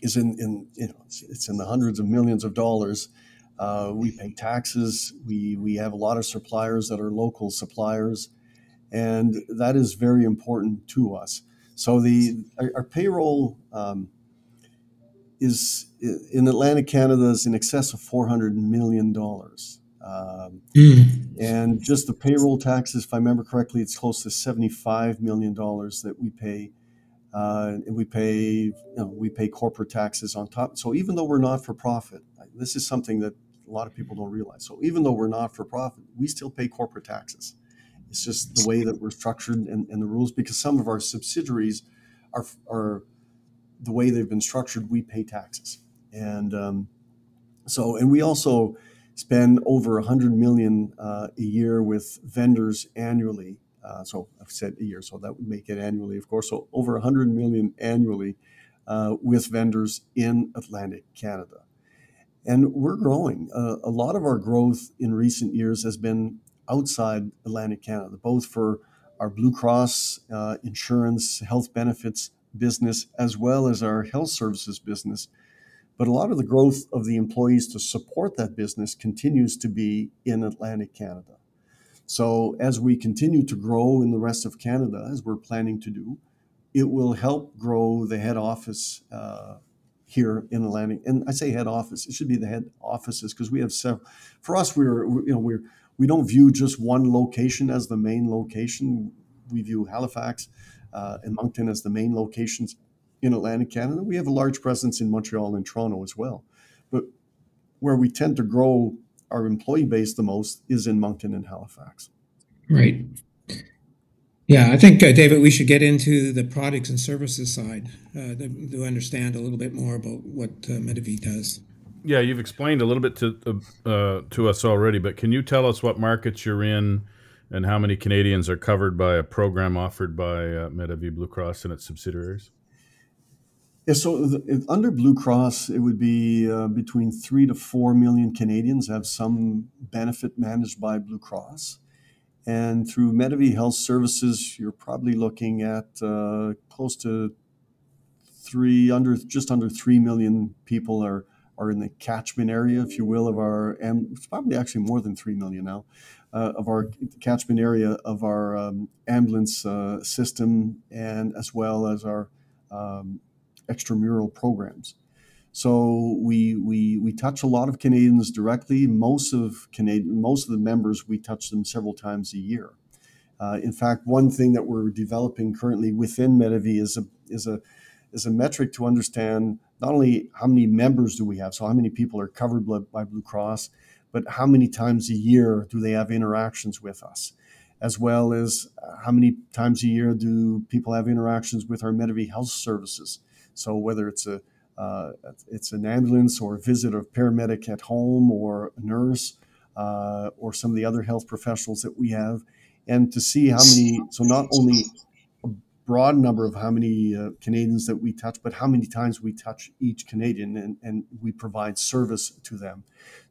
is in in you know it's, it's in the hundreds of millions of dollars. Uh, we pay taxes. We we have a lot of suppliers that are local suppliers, and that is very important to us. So the our, our payroll. Um, is in Atlantic Canada is in excess of four hundred million dollars. Um, mm. And just the payroll taxes, if I remember correctly, it's close to seventy-five million dollars that we pay, uh, and we pay you know, we pay corporate taxes on top. So even though we're not for profit, this is something that a lot of people don't realize. So even though we're not for profit, we still pay corporate taxes. It's just the way that we're structured and, and the rules because some of our subsidiaries are are the way they've been structured, we pay taxes. And um, so, and we also spend over 100 million uh, a year with vendors annually. Uh, so I've said a year, so that would make it annually, of course. So over 100 million annually uh, with vendors in Atlantic Canada. And we're growing. Uh, a lot of our growth in recent years has been outside Atlantic Canada, both for our Blue Cross uh, insurance, health benefits business as well as our health services business. But a lot of the growth of the employees to support that business continues to be in Atlantic Canada. So as we continue to grow in the rest of Canada, as we're planning to do, it will help grow the head office uh, here in Atlantic. And I say head office; it should be the head offices because we have several. For us, we're you know we're we don't view just one location as the main location. We view Halifax uh, and Moncton as the main locations in Atlantic Canada. We have a large presence in Montreal and Toronto as well. But where we tend to grow our employee base the most is in Moncton and Halifax. Right. Yeah, I think, uh, David, we should get into the products and services side uh, to, to, understand a little bit more about what uh, Medavie does. Yeah, you've explained a little bit to uh, to us already, but can you tell us what markets you're in, and how many Canadians are covered by a program offered by uh, Medavie Blue Cross and its subsidiaries? Yeah, so the, under Blue Cross, it would be uh, between three to four million Canadians have some benefit managed by Blue Cross. And through Medavie Health Services, you're probably looking at uh, close to three under just under three million people are are in the catchment area, if you will, of our and it's probably actually more than three million now uh, of our catchment area of our um, ambulance uh, system and as well as our um, extramural programs. So we, we, we touch a lot of Canadians directly. Most of Canadian, most of the members, we touch them several times a year. Uh, in fact, one thing that we're developing currently within Medavie is a, is a, is a metric to understand not only how many members do we have, so how many people are covered by Blue Cross, but how many times a year do they have interactions with us? As well as how many times a year do people have interactions with our Medavie Health Services? So whether it's a uh, it's an ambulance or a visit of paramedic at home or a nurse uh, or some of the other health professionals that we have, and to see how many. So not only a broad number of how many uh, Canadians that we touch, but how many times we touch each Canadian and, and we provide service to them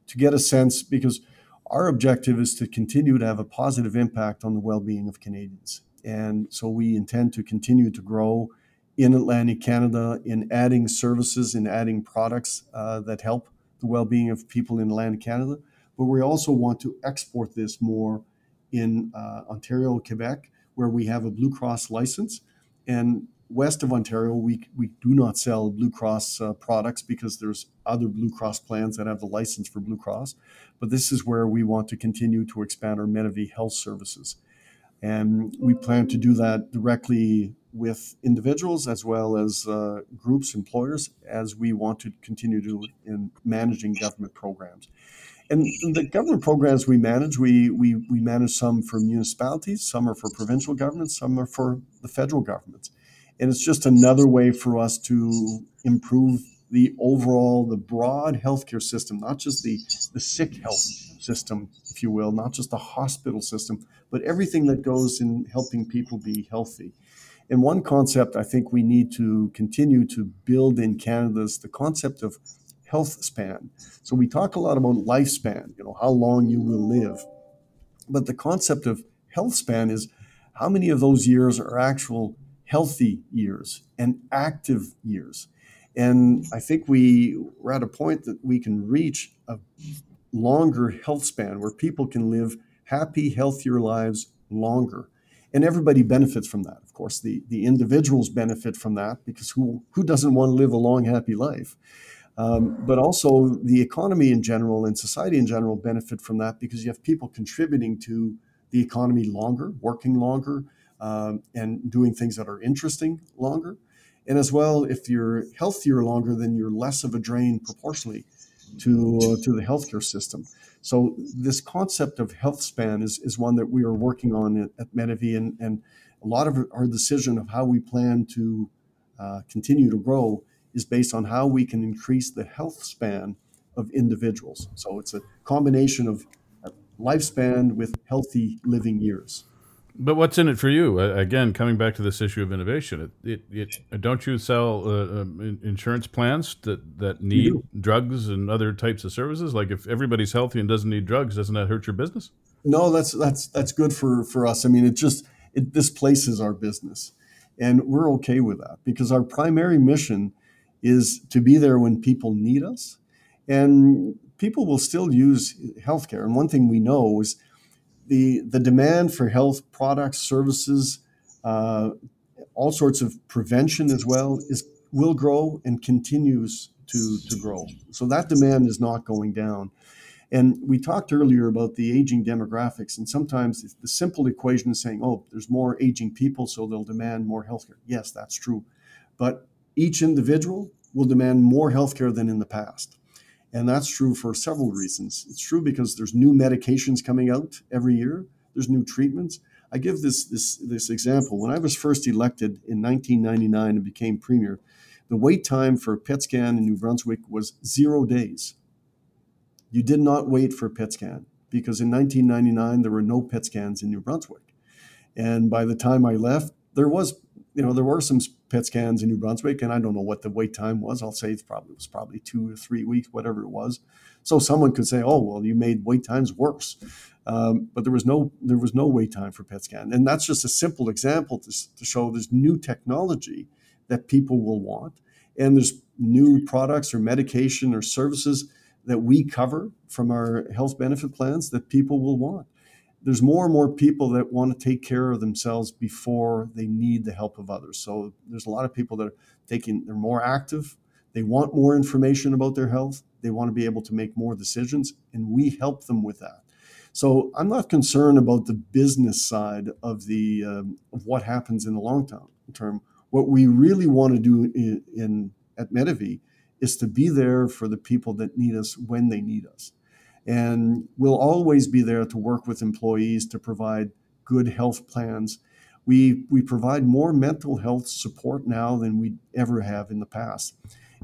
to get a sense because our objective is to continue to have a positive impact on the well-being of Canadians. And so we intend to continue to grow in Atlantic Canada in adding services and adding products uh, that help the well-being of people in Atlantic Canada. But we also want to export this more in uh, Ontario, Quebec. where we have a Blue Cross license. And west of Ontario, we, we do not sell Blue Cross uh, products because there's other Blue Cross plans that have the license for Blue Cross. But this is where we want to continue to expand our Medavie health services. And we plan to do that directly with individuals as well as uh, groups, employers, as we want to continue to in managing government programs. And the government programs we manage, we, we, we manage some for municipalities, some are for provincial governments, some are for the federal governments. And it's just another way for us to improve the overall, the broad healthcare system, not just the, the sick health system, if you will, not just the hospital system, but everything that goes in helping people be healthy. And one concept I think we need to continue to build in Canada is the concept of health span. So we talk a lot about lifespan, you know, how long you will live. But the concept of health span is how many of those years are actual healthy years and active years. And I think we, we're at a point that we can reach a longer health span where people can live happy, healthier lives longer. And everybody benefits from that. Of course, the, the individuals benefit from that because who, who doesn't want to live a long, happy life? Um, but also the economy in general and society in general benefit from that because you have people contributing to the economy longer, working longer, um, and doing things that are interesting longer. And as well, if you're healthier longer, then you're less of a drain proportionally to uh, to the healthcare system. So this concept of health span is, is one that we are working on at, at and, and a lot of our decision of how we plan to uh, continue to grow is based on how we can increase the health span of individuals. So it's a combination of lifespan with healthy living years. But what's in it for you? Again, coming back to this issue of innovation, it, it, it don't you sell uh, um, insurance plans that, that need drugs and other types of services? Like if everybody's healthy and doesn't need drugs, doesn't that hurt your business? No, that's that's that's good for for us. I mean, it just it displaces our business, and we're okay with that because our primary mission is to be there when people need us, and people will still use healthcare. And one thing we know is the the demand for health products, services, uh, all sorts of prevention as well is will grow and continues to to grow. So that demand is not going down. And we talked earlier about the aging demographics, and sometimes the simple equation is saying, "Oh, there's more aging people, so they'll demand more healthcare." Yes, that's true, but each individual will demand more healthcare than in the past. And that's true for several reasons. It's true because there's new medications coming out every year. There's new treatments. I give this this this example. When I was first elected in 1999 and became premier, the wait time for a PET scan in New Brunswick was zero days. You did not wait for a PET scan because in 1999 there were no PET scans in New Brunswick, and by the time I left, there was you know, there were some PET scans in New Brunswick, and I don't know what the wait time was. I'll say it's probably it was probably two or three weeks, whatever it was. So someone could say, "Oh, well, you made wait times worse," um, but there was no there was no wait time for PET scan, and that's just a simple example to, to show there's new technology that people will want, and there's new products or medication or services that we cover from our health benefit plans that people will want there's more and more people that want to take care of themselves before they need the help of others. So there's a lot of people that are taking, they're more active. They want more information about their health. They want to be able to make more decisions, and we help them with that. So I'm not concerned about the business side of the um, of what happens in the long term. What we really want to do in, in at Medavie is to be there for the people that need us when they need us. And we'll always be there to work with employees to provide good health plans. We, we provide more mental health support now than we ever have in the past.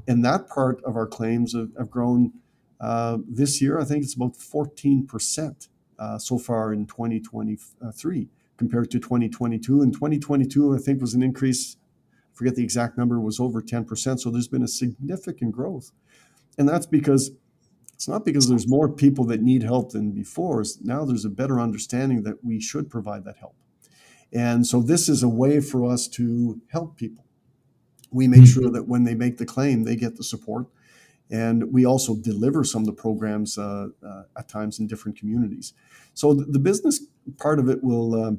And that part of our claims have, have grown uh, this year. I think it's about 14% uh, so far in 2023 compared to 2022. And 2022, I think, was an increase, I forget the exact number, was over 10%. So there's been a significant growth. And that's because it's not because there's more people that need help than before. Now there's a better understanding that we should provide that help. And so this is a way for us to help people. We make sure mm-hmm. that when they make the claim, they get the support. And we also deliver some of the programs uh, uh, at times in different communities. So the, the, business part of it will. Uh,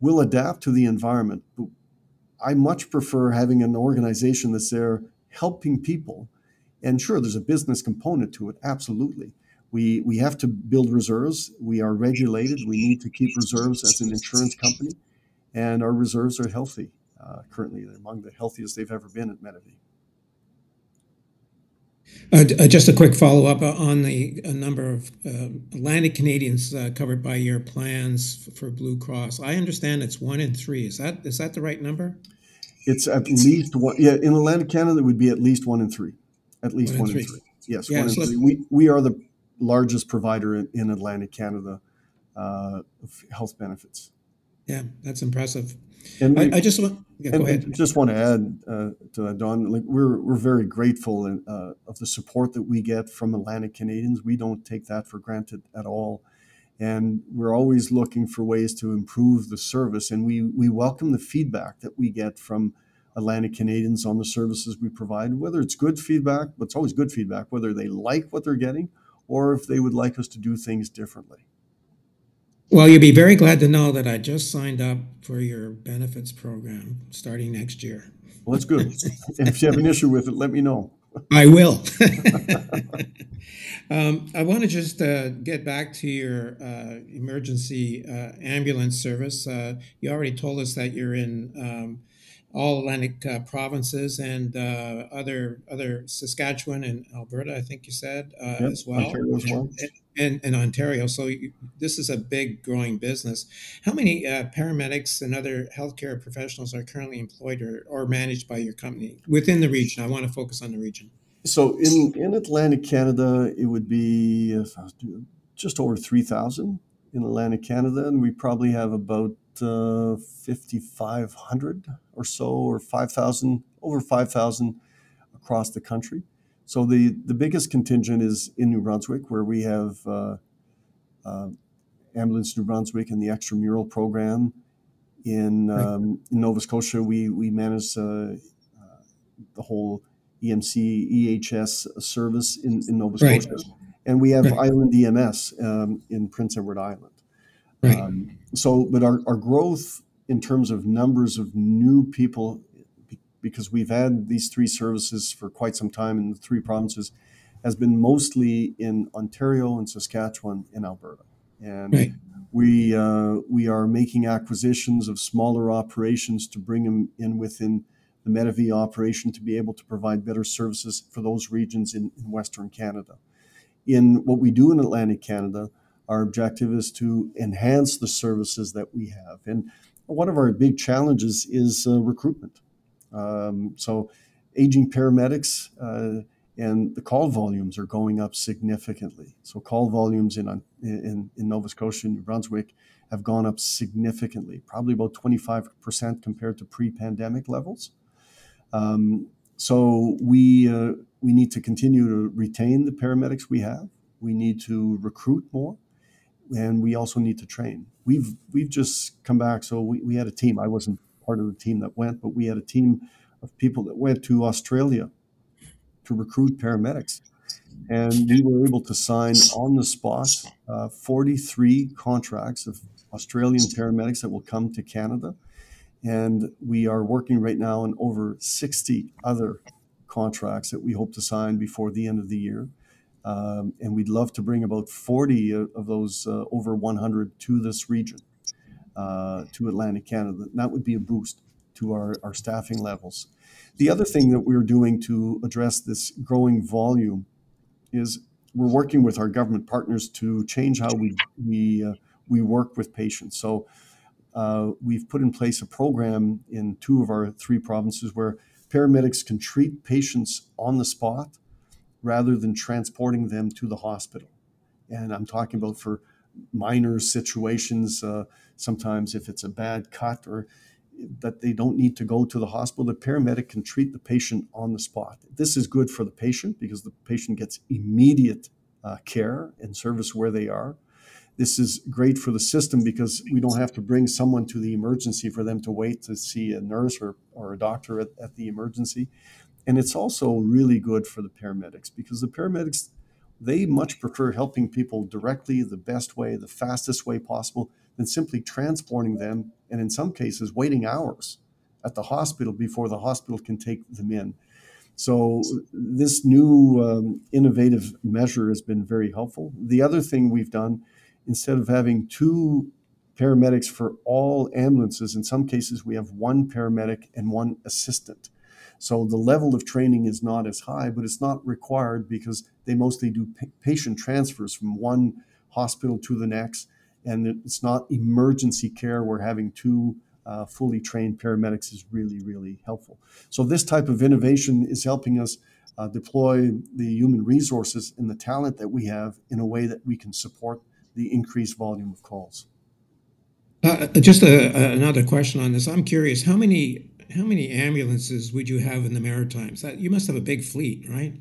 We'll adapt to the environment. But I much prefer having an organization that's there helping people. And sure, there's a business component to it, absolutely. We, we have to build reserves. We are regulated. We need to keep reserves as an insurance company, and our reserves are healthy. Uh, currently, they're among the healthiest they've ever been at Medavie. Uh, uh, just a quick follow up on the number of uh, Atlantic Canadians uh, covered by your plans for Blue Cross. I understand it's one in three. Is that is that the right number? It's at least one. Yeah, in Atlantic Canada, it would be at least one in three. At least one, one in, three. three. Yes, yeah, one in three. We we are the largest provider in, in Atlantic Canada uh, of health benefits. Yeah, that's impressive. And I, I, just want yeah, go ahead. just want to add uh, to that, Don. Like we're we're very grateful in, uh, of the support that we get from Atlantic Canadians. We don't take that for granted at all, and we're always looking for ways to improve the service. And we we welcome the feedback that we get from Atlantic Canadians on the services we provide, whether it's good feedback, but it's always good feedback, whether they like what they're getting or if they would like us to do things differently. Well, you'll be very glad to know that I just signed up for your benefits program starting next year. Well, that's good. if you have an issue with it, let me know. I will. um, I want to just uh, get back to your uh, emergency uh, ambulance service. Uh, you already told us that you're in um, all Atlantic uh, provinces and uh, other other Saskatchewan and Alberta, I think you said uh, yep, as well, Ontario as well. And, and, and Ontario. So you, this is a big growing business. How many uh, paramedics and other healthcare professionals are currently employed or, or managed by your company within the region? I want to focus on the region. So in in Atlantic Canada, it would be just over three thousand in Atlantic Canada, and we probably have about uh, 5,500 or so, or 5,000, over 5,000 across the country. So the, the biggest contingent is in New Brunswick, where we have uh, uh, Ambulance New Brunswick and the extramural program. In, um, in Nova Scotia, we, we manage uh, uh, the whole EMC EHS service in, in Nova Scotia. Right. And we have right. Island EMS um, in Prince Edward Island. Right. Um, so, but our, our growth in terms of numbers of new people, because we've had these three services for quite some time in the three provinces, has been mostly in Ontario and Saskatchewan and Alberta. And right. we uh, we are making acquisitions of smaller operations to bring them in within the Medavie operation to be able to provide better services for those regions in, in Western Canada. In what we do in Atlantic Canada, our objective is to enhance the services that we have. And one of our big challenges is uh, recruitment. Um, so, aging paramedics uh, and the call volumes are going up significantly. So, call volumes in, in, in Nova Scotia and New Brunswick have gone up significantly, probably about 25% compared to pre pandemic levels. Um, so, we, uh, we need to continue to retain the paramedics we have. We need to recruit more and we also need to train. We've we've just come back, so we, we had a team. I wasn't part of the team that went, but we had a team of people that went to Australia to recruit paramedics, and we were able to sign on the spot uh, 43 contracts of Australian paramedics that will come to Canada, and we are working right now on over 60 other contracts that we hope to sign before the end of the year. Um, and we'd love to bring about 40 of those uh, over 100 to this region, uh, to Atlantic Canada. That would be a boost to our, our staffing levels. The other thing that we're doing to address this growing volume is we're working with our government partners to change how we, we, uh, we work with patients. So uh, we've put in place a program in two of our three provinces where paramedics can treat patients on the spot rather than transporting them to the hospital. And I'm talking about for minor situations, uh, sometimes if it's a bad cut or that they don't need to go to the hospital, the paramedic can treat the patient on the spot. This is good for the patient because the patient gets immediate uh, care and service where they are. This is great for the system because we don't have to bring someone to the emergency for them to wait to see a nurse or, or a doctor at, at the emergency. And it's also really good for the paramedics because the paramedics, they much prefer helping people directly, the best way, the fastest way possible than simply transporting them, and in some cases, waiting hours at the hospital before the hospital can take them in. So, this new um, innovative measure has been very helpful. The other thing we've done, instead of having two paramedics for all ambulances, in some cases, we have one paramedic and one assistant. So the level of training is not as high, but it's not required because they mostly do p- patient transfers from one hospital to the next. And it's not emergency care where having two uh, fully trained paramedics is really, really helpful. So this type of innovation is helping us uh, deploy the human resources and the talent that we have in a way that we can support the increased volume of calls. Uh, just a, another question on this. I'm curious, how many how many ambulances would you have in the Maritimes? That, you must have a big fleet, right?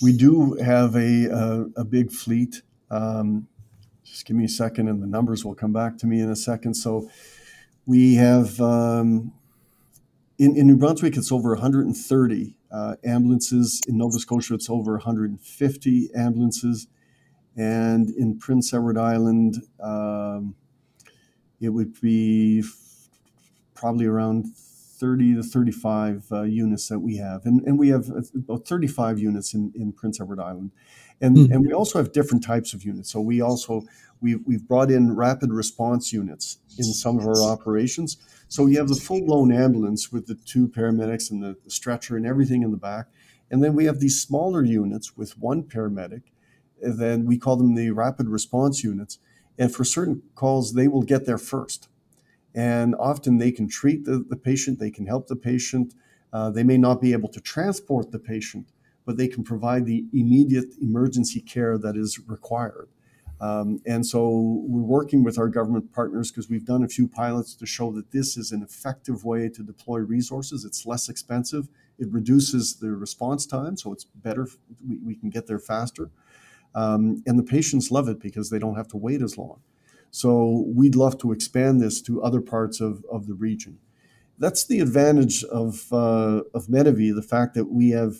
We do have a a, a big fleet. Um, just give me a second, and the numbers will come back to me in a second. So we have um, in, in New Brunswick, it's over 130 uh, ambulances. In Nova Scotia, it's over 150 ambulances, and in Prince Edward Island. Um, it would be probably around 30 to 35 uh, units that we have. And, and we have about 35 units in, in Prince Edward Island. And, mm-hmm. and we also have different types of units. So we also, we've, we've brought in rapid response units in some of our operations. So you have the full blown ambulance with the two paramedics and the, the stretcher and everything in the back. And then we have these smaller units with one paramedic. And then we call them the rapid response units and for certain calls, they will get there first. And often they can treat the, the patient, they can help the patient. Uh, they may not be able to transport the patient, but they can provide the immediate emergency care that is required. Um, and so we're working with our government partners because we've done a few pilots to show that this is an effective way to deploy resources. It's less expensive, it reduces the response time, so it's better, we, we can get there faster. Um, and the patients love it because they don't have to wait as long. So we'd love to expand this to other parts of, of the region. That's the advantage of, uh, of Medavie, the fact that we have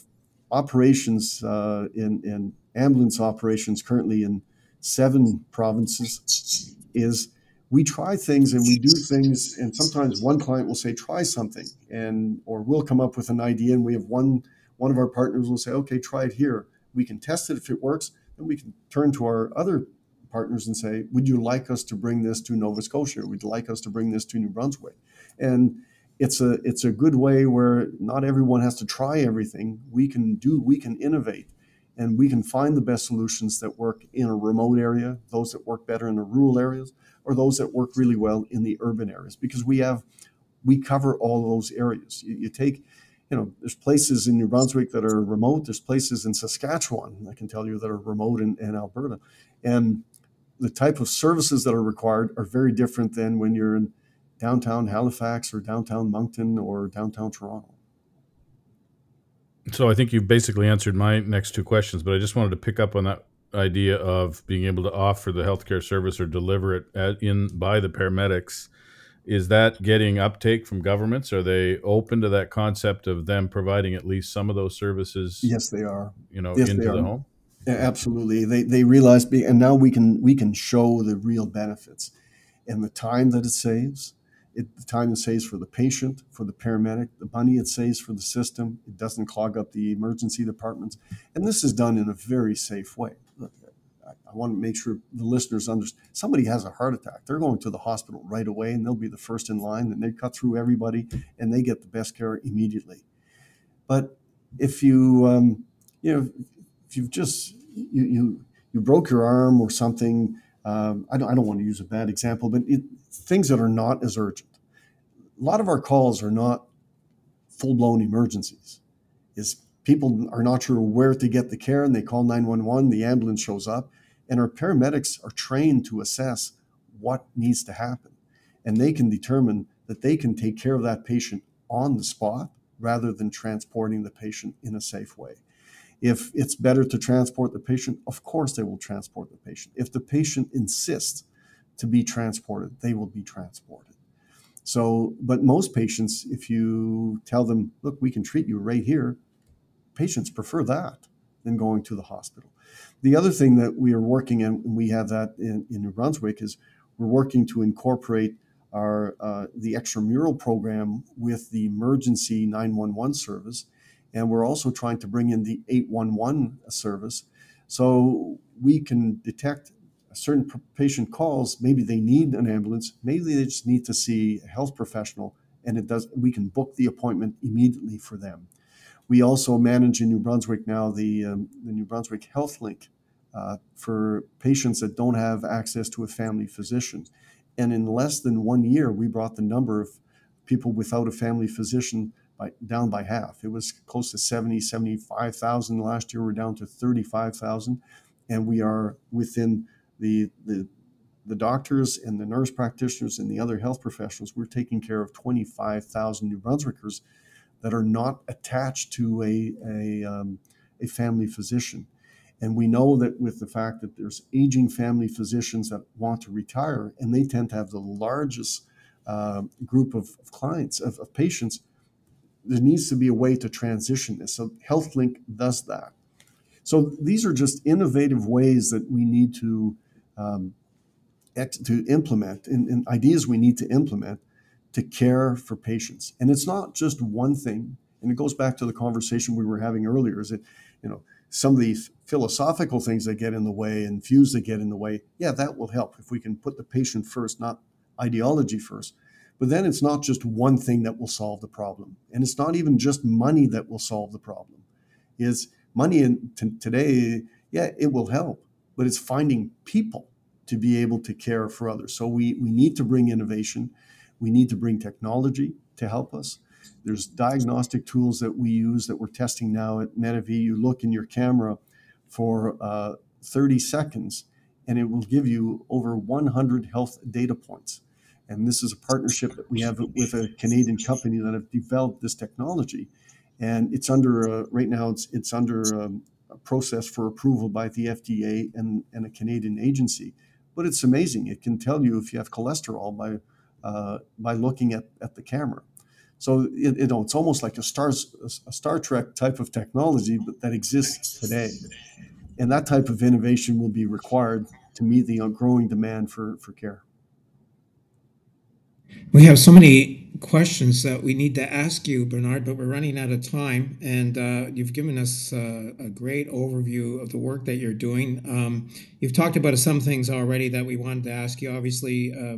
operations uh, in, in ambulance operations currently in seven provinces is we try things and we do things and sometimes one client will say try something and or we'll come up with an idea and we have one one of our partners will say okay try it here we can test it if it works then we can turn to our other partners and say, would you like us to bring this to Nova Scotia? Would you like us to bring this to New Brunswick? And it's a it's a good way where not everyone has to try everything. We can do we can innovate and we can find the best solutions that work in a remote area, those that work better in the rural areas, or those that work really well in the urban areas because we have we cover all those areas. You, you take you know, there's places in New Brunswick that are remote. There's places in Saskatchewan, I can tell you, that are remote in, in Alberta. And the type of services that are required are very different than when you're in downtown Halifax or downtown Moncton or downtown Toronto. So I think you've basically answered my next two questions, but I just wanted to pick up on that idea of being able to offer the healthcare service or deliver it at, in by the paramedics is that getting uptake from governments? Are they open to that concept of them providing at least some of those services? Yes, they are. You know, yes, into the home. Yeah, absolutely. They they realize, and now we can we can show the real benefits, and the time that it saves. It, the time it saves for the patient, for the paramedic, the money it saves for the system. It doesn't clog up the emergency departments, and this is done in a very safe way. I want to make sure the listeners understand. Somebody has a heart attack, they're going to the hospital right away, and they'll be the first in line, and they cut through everybody, and they get the best care immediately. But if you, um, you know, if you've just you you you broke your arm or something, um, I don't I don't want to use a bad example, but it, things that are not as urgent. A lot of our calls are not full blown emergencies. Is people are not sure where to get the care and they call 911 the ambulance shows up and our paramedics are trained to assess what needs to happen. And they can determine that they can take care of that patient on the spot rather than transporting the patient in a safe way. If it's better to transport the patient, of course they will transport the patient. If the patient insists to be transported, they will be transported. So, but most patients, if you tell them, look, we can treat you right here, patients prefer that than going to the hospital. The other thing that we are working and we have that in, in New Brunswick, is we're working to incorporate our uh, the extramural program with the emergency 911 service, and we're also trying to bring in the 811 service, so we can detect certain patient calls. Maybe they need an ambulance. Maybe they just need to see a health professional, and it does. We can book the appointment immediately for them. We also manage in New Brunswick now the um, the New Brunswick Health Link uh, for patients that don't have access to a family physician. And in less than one year, we brought the number of people without a family physician by, down by half. It was close to 70, 75,000 last year. We're down to 35,000. And we are within the, the, the doctors and the nurse practitioners and the other health professionals, we're taking care of 25,000 New Brunswickers that are not attached to a, a, um, a family physician. And we know that with the fact that there's aging family physicians that want to retire, and they tend to have the largest uh, group of, of clients, of, of, patients, there needs to be a way to transition this. So HealthLink does that. So these are just innovative ways that we need to um, to implement and, and ideas we need to implement to care for patients. And it's not just one thing. And it goes back to the conversation we were having earlier. Is that you know some of these philosophical things that get in the way and views that get in the way, yeah, that will help if we can put the patient first, not ideology first. But then it's not just one thing that will solve the problem. And it's not even just money that will solve the problem. Is money in t- today, yeah, it will help, but it's finding people to be able to care for others. So we, we need to bring innovation. We need to bring technology to help us. There's diagnostic tools that we use that we're testing now at Medavie. You look in your camera for uh, 30 seconds, and it will give you over 100 health data points. And this is a partnership that we have with a Canadian company that have developed this technology. And it's under, uh, right now, it's, it's under um, a process for approval by the FDA and, and a Canadian agency. But it's amazing. It can tell you if you have cholesterol by, uh, by looking at, at the camera. So it, you know, it's almost like a stars a Star Trek type of technology that exists today, and that type of innovation will be required to meet the growing demand for for care. We have so many questions that we need to ask you, Bernard, but we're running out of time. And uh, you've given us uh, a great overview of the work that you're doing. Um, you've talked about some things already that we wanted to ask you. Obviously, uh,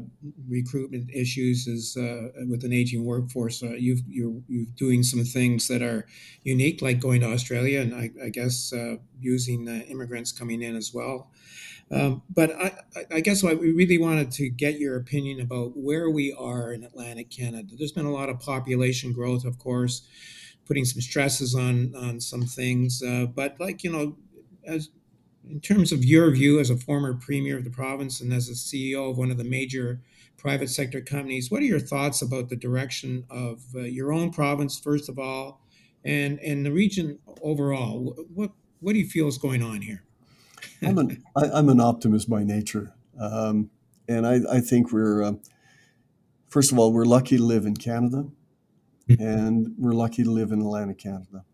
recruitment issues is uh, with an aging workforce. Uh, you've, you're, you're doing some things that are unique, like going to Australia, and I, I guess uh, using immigrants coming in as well. Um, but I, I guess what we really wanted to get your opinion about where we are in Atlantic Canada. There's been a lot of population growth, of course, putting some stresses on on some things. Uh, but like you know, as in terms of your view as a former premier of the province and as a CEO of one of the major private sector companies, what are your thoughts about the direction of uh, your own province, first of all, and and the region overall? What what do you feel is going on here? I'm an I, I'm an optimist by nature, um, and I, I think we're uh, first of all we're lucky to live in Canada, and we're lucky to live in Atlantic Canada.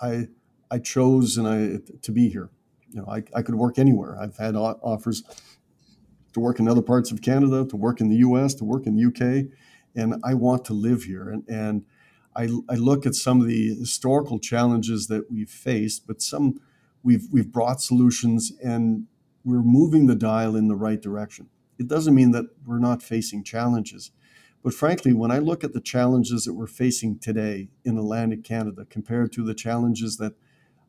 I I chose and I to be here. You know, I, I could work anywhere. I've had offers to work in other parts of Canada, to work in the U.S., to work in the U.K., and I want to live here. And, and I, I look at some of the historical challenges that we've faced, but some we've we've brought solutions and we're moving the dial in the right direction. It doesn't mean that we're not facing challenges. But frankly, when I look at the challenges that we're facing today in Atlantic Canada compared to the challenges that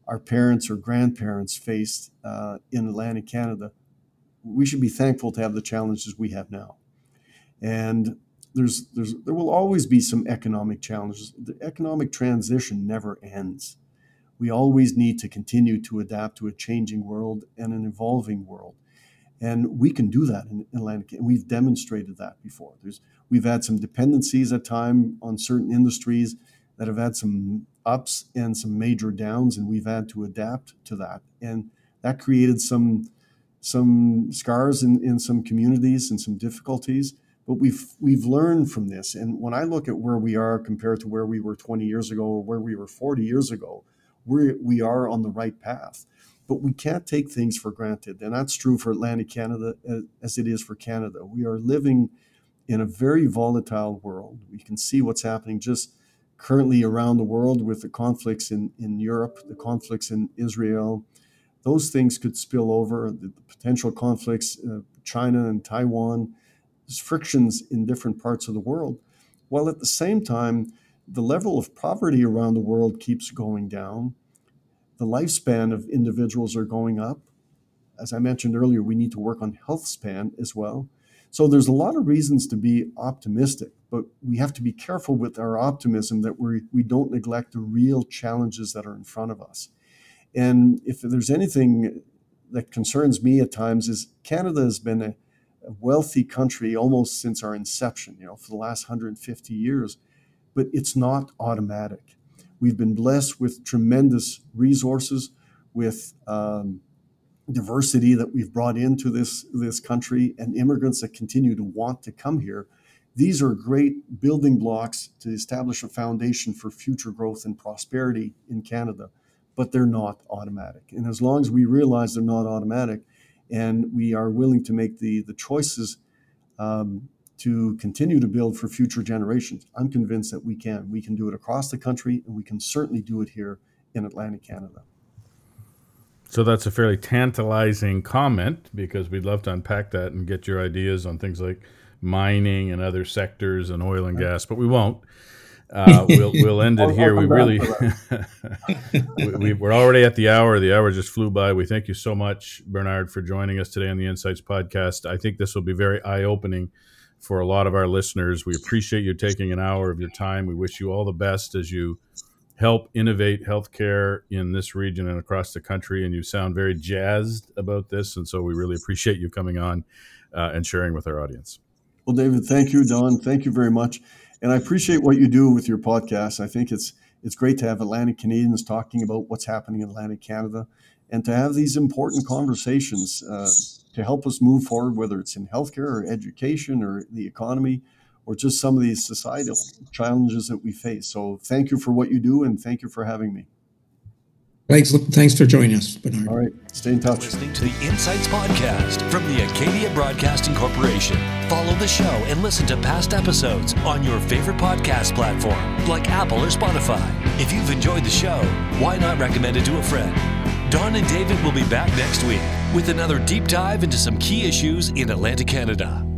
our parents or grandparents faced uh, in Atlantic Canada, we should be thankful to have the challenges we have now. And there's, there's, there will always be some economic challenges. The economic transition never ends we always need to continue to adapt to a changing world and an evolving world. And we can do that in Atlantic, and we've demonstrated that before. There's, we've had some dependencies at time on certain industries that have had some ups and some major downs, and we've had to adapt to that. And that created some some scars in, in some communities and some difficulties. But we've we've learned from this. And when I look at where we are compared to where we were 20 years ago or where we were 40 years ago, we we are on the right path. but we can't take things for granted. And that's true for Atlantic Canada as it is for Canada. We are living in a very volatile world. We can see what's happening just currently around the world with the conflicts in, in Europe, the conflicts in Israel. Those things could spill over, the, the potential conflicts, uh, China and Taiwan, there's frictions in different parts of the world. While at the same time, the level of poverty around the world keeps going down. The lifespan of individuals are going up. As I mentioned earlier, we need to work on health span as well. So there's a lot of reasons to be optimistic, but we have to be careful with our optimism that we we don't neglect the real challenges that are in front of us. And if there's anything that concerns me at times is Canada has been a, a wealthy country almost since our inception, you know, for the last 150 years, but it's not automatic. We've been blessed with tremendous resources, with um, diversity that we've brought into this this country and immigrants that continue to want to come here these are great building blocks to establish a foundation for future growth and prosperity in Canada but they're not automatic and as long as we realize they're not automatic and we are willing to make the the choices um, to continue to build for future generations i'm convinced that we can we can do it across the country and we can certainly do it here in atlantic canada so that's a fairly tantalizing comment because we'd love to unpack that and get your ideas on things like mining and other sectors and oil and gas, but we won't. Uh, we'll we'll end it here. We really we, are already at the hour. The hour just flew by. We thank you so much, Bernard, for joining us today on the Insights podcast. I think this will be very eye opening for a lot of our listeners. We appreciate you taking an hour of your time. We wish you all the best as you help innovate healthcare in this region and across the country. And you sound very jazzed about this. And so we really appreciate you coming on uh, and sharing with our audience. Well, David, thank you, Don. Thank you very much. And I appreciate what you do with your podcast. I think it's it's great to have Atlantic Canadians talking about what's happening in Atlantic Canada and to have these important conversations uh, to help us move forward, whether it's in healthcare or education or the economy or just some of these societal challenges that we face. So thank you for what you do and thank you for having me. Thanks, thanks for joining us, Bernard. All right, stay in touch. Listening to the Insights Podcast from the Acadia Broadcasting Corporation. Follow the show and listen to past episodes on your favorite podcast platform, like Apple or Spotify. If you've enjoyed the show, why not recommend it to a friend? Don and David will be back next week with another deep dive into some key issues in Atlantic Canada.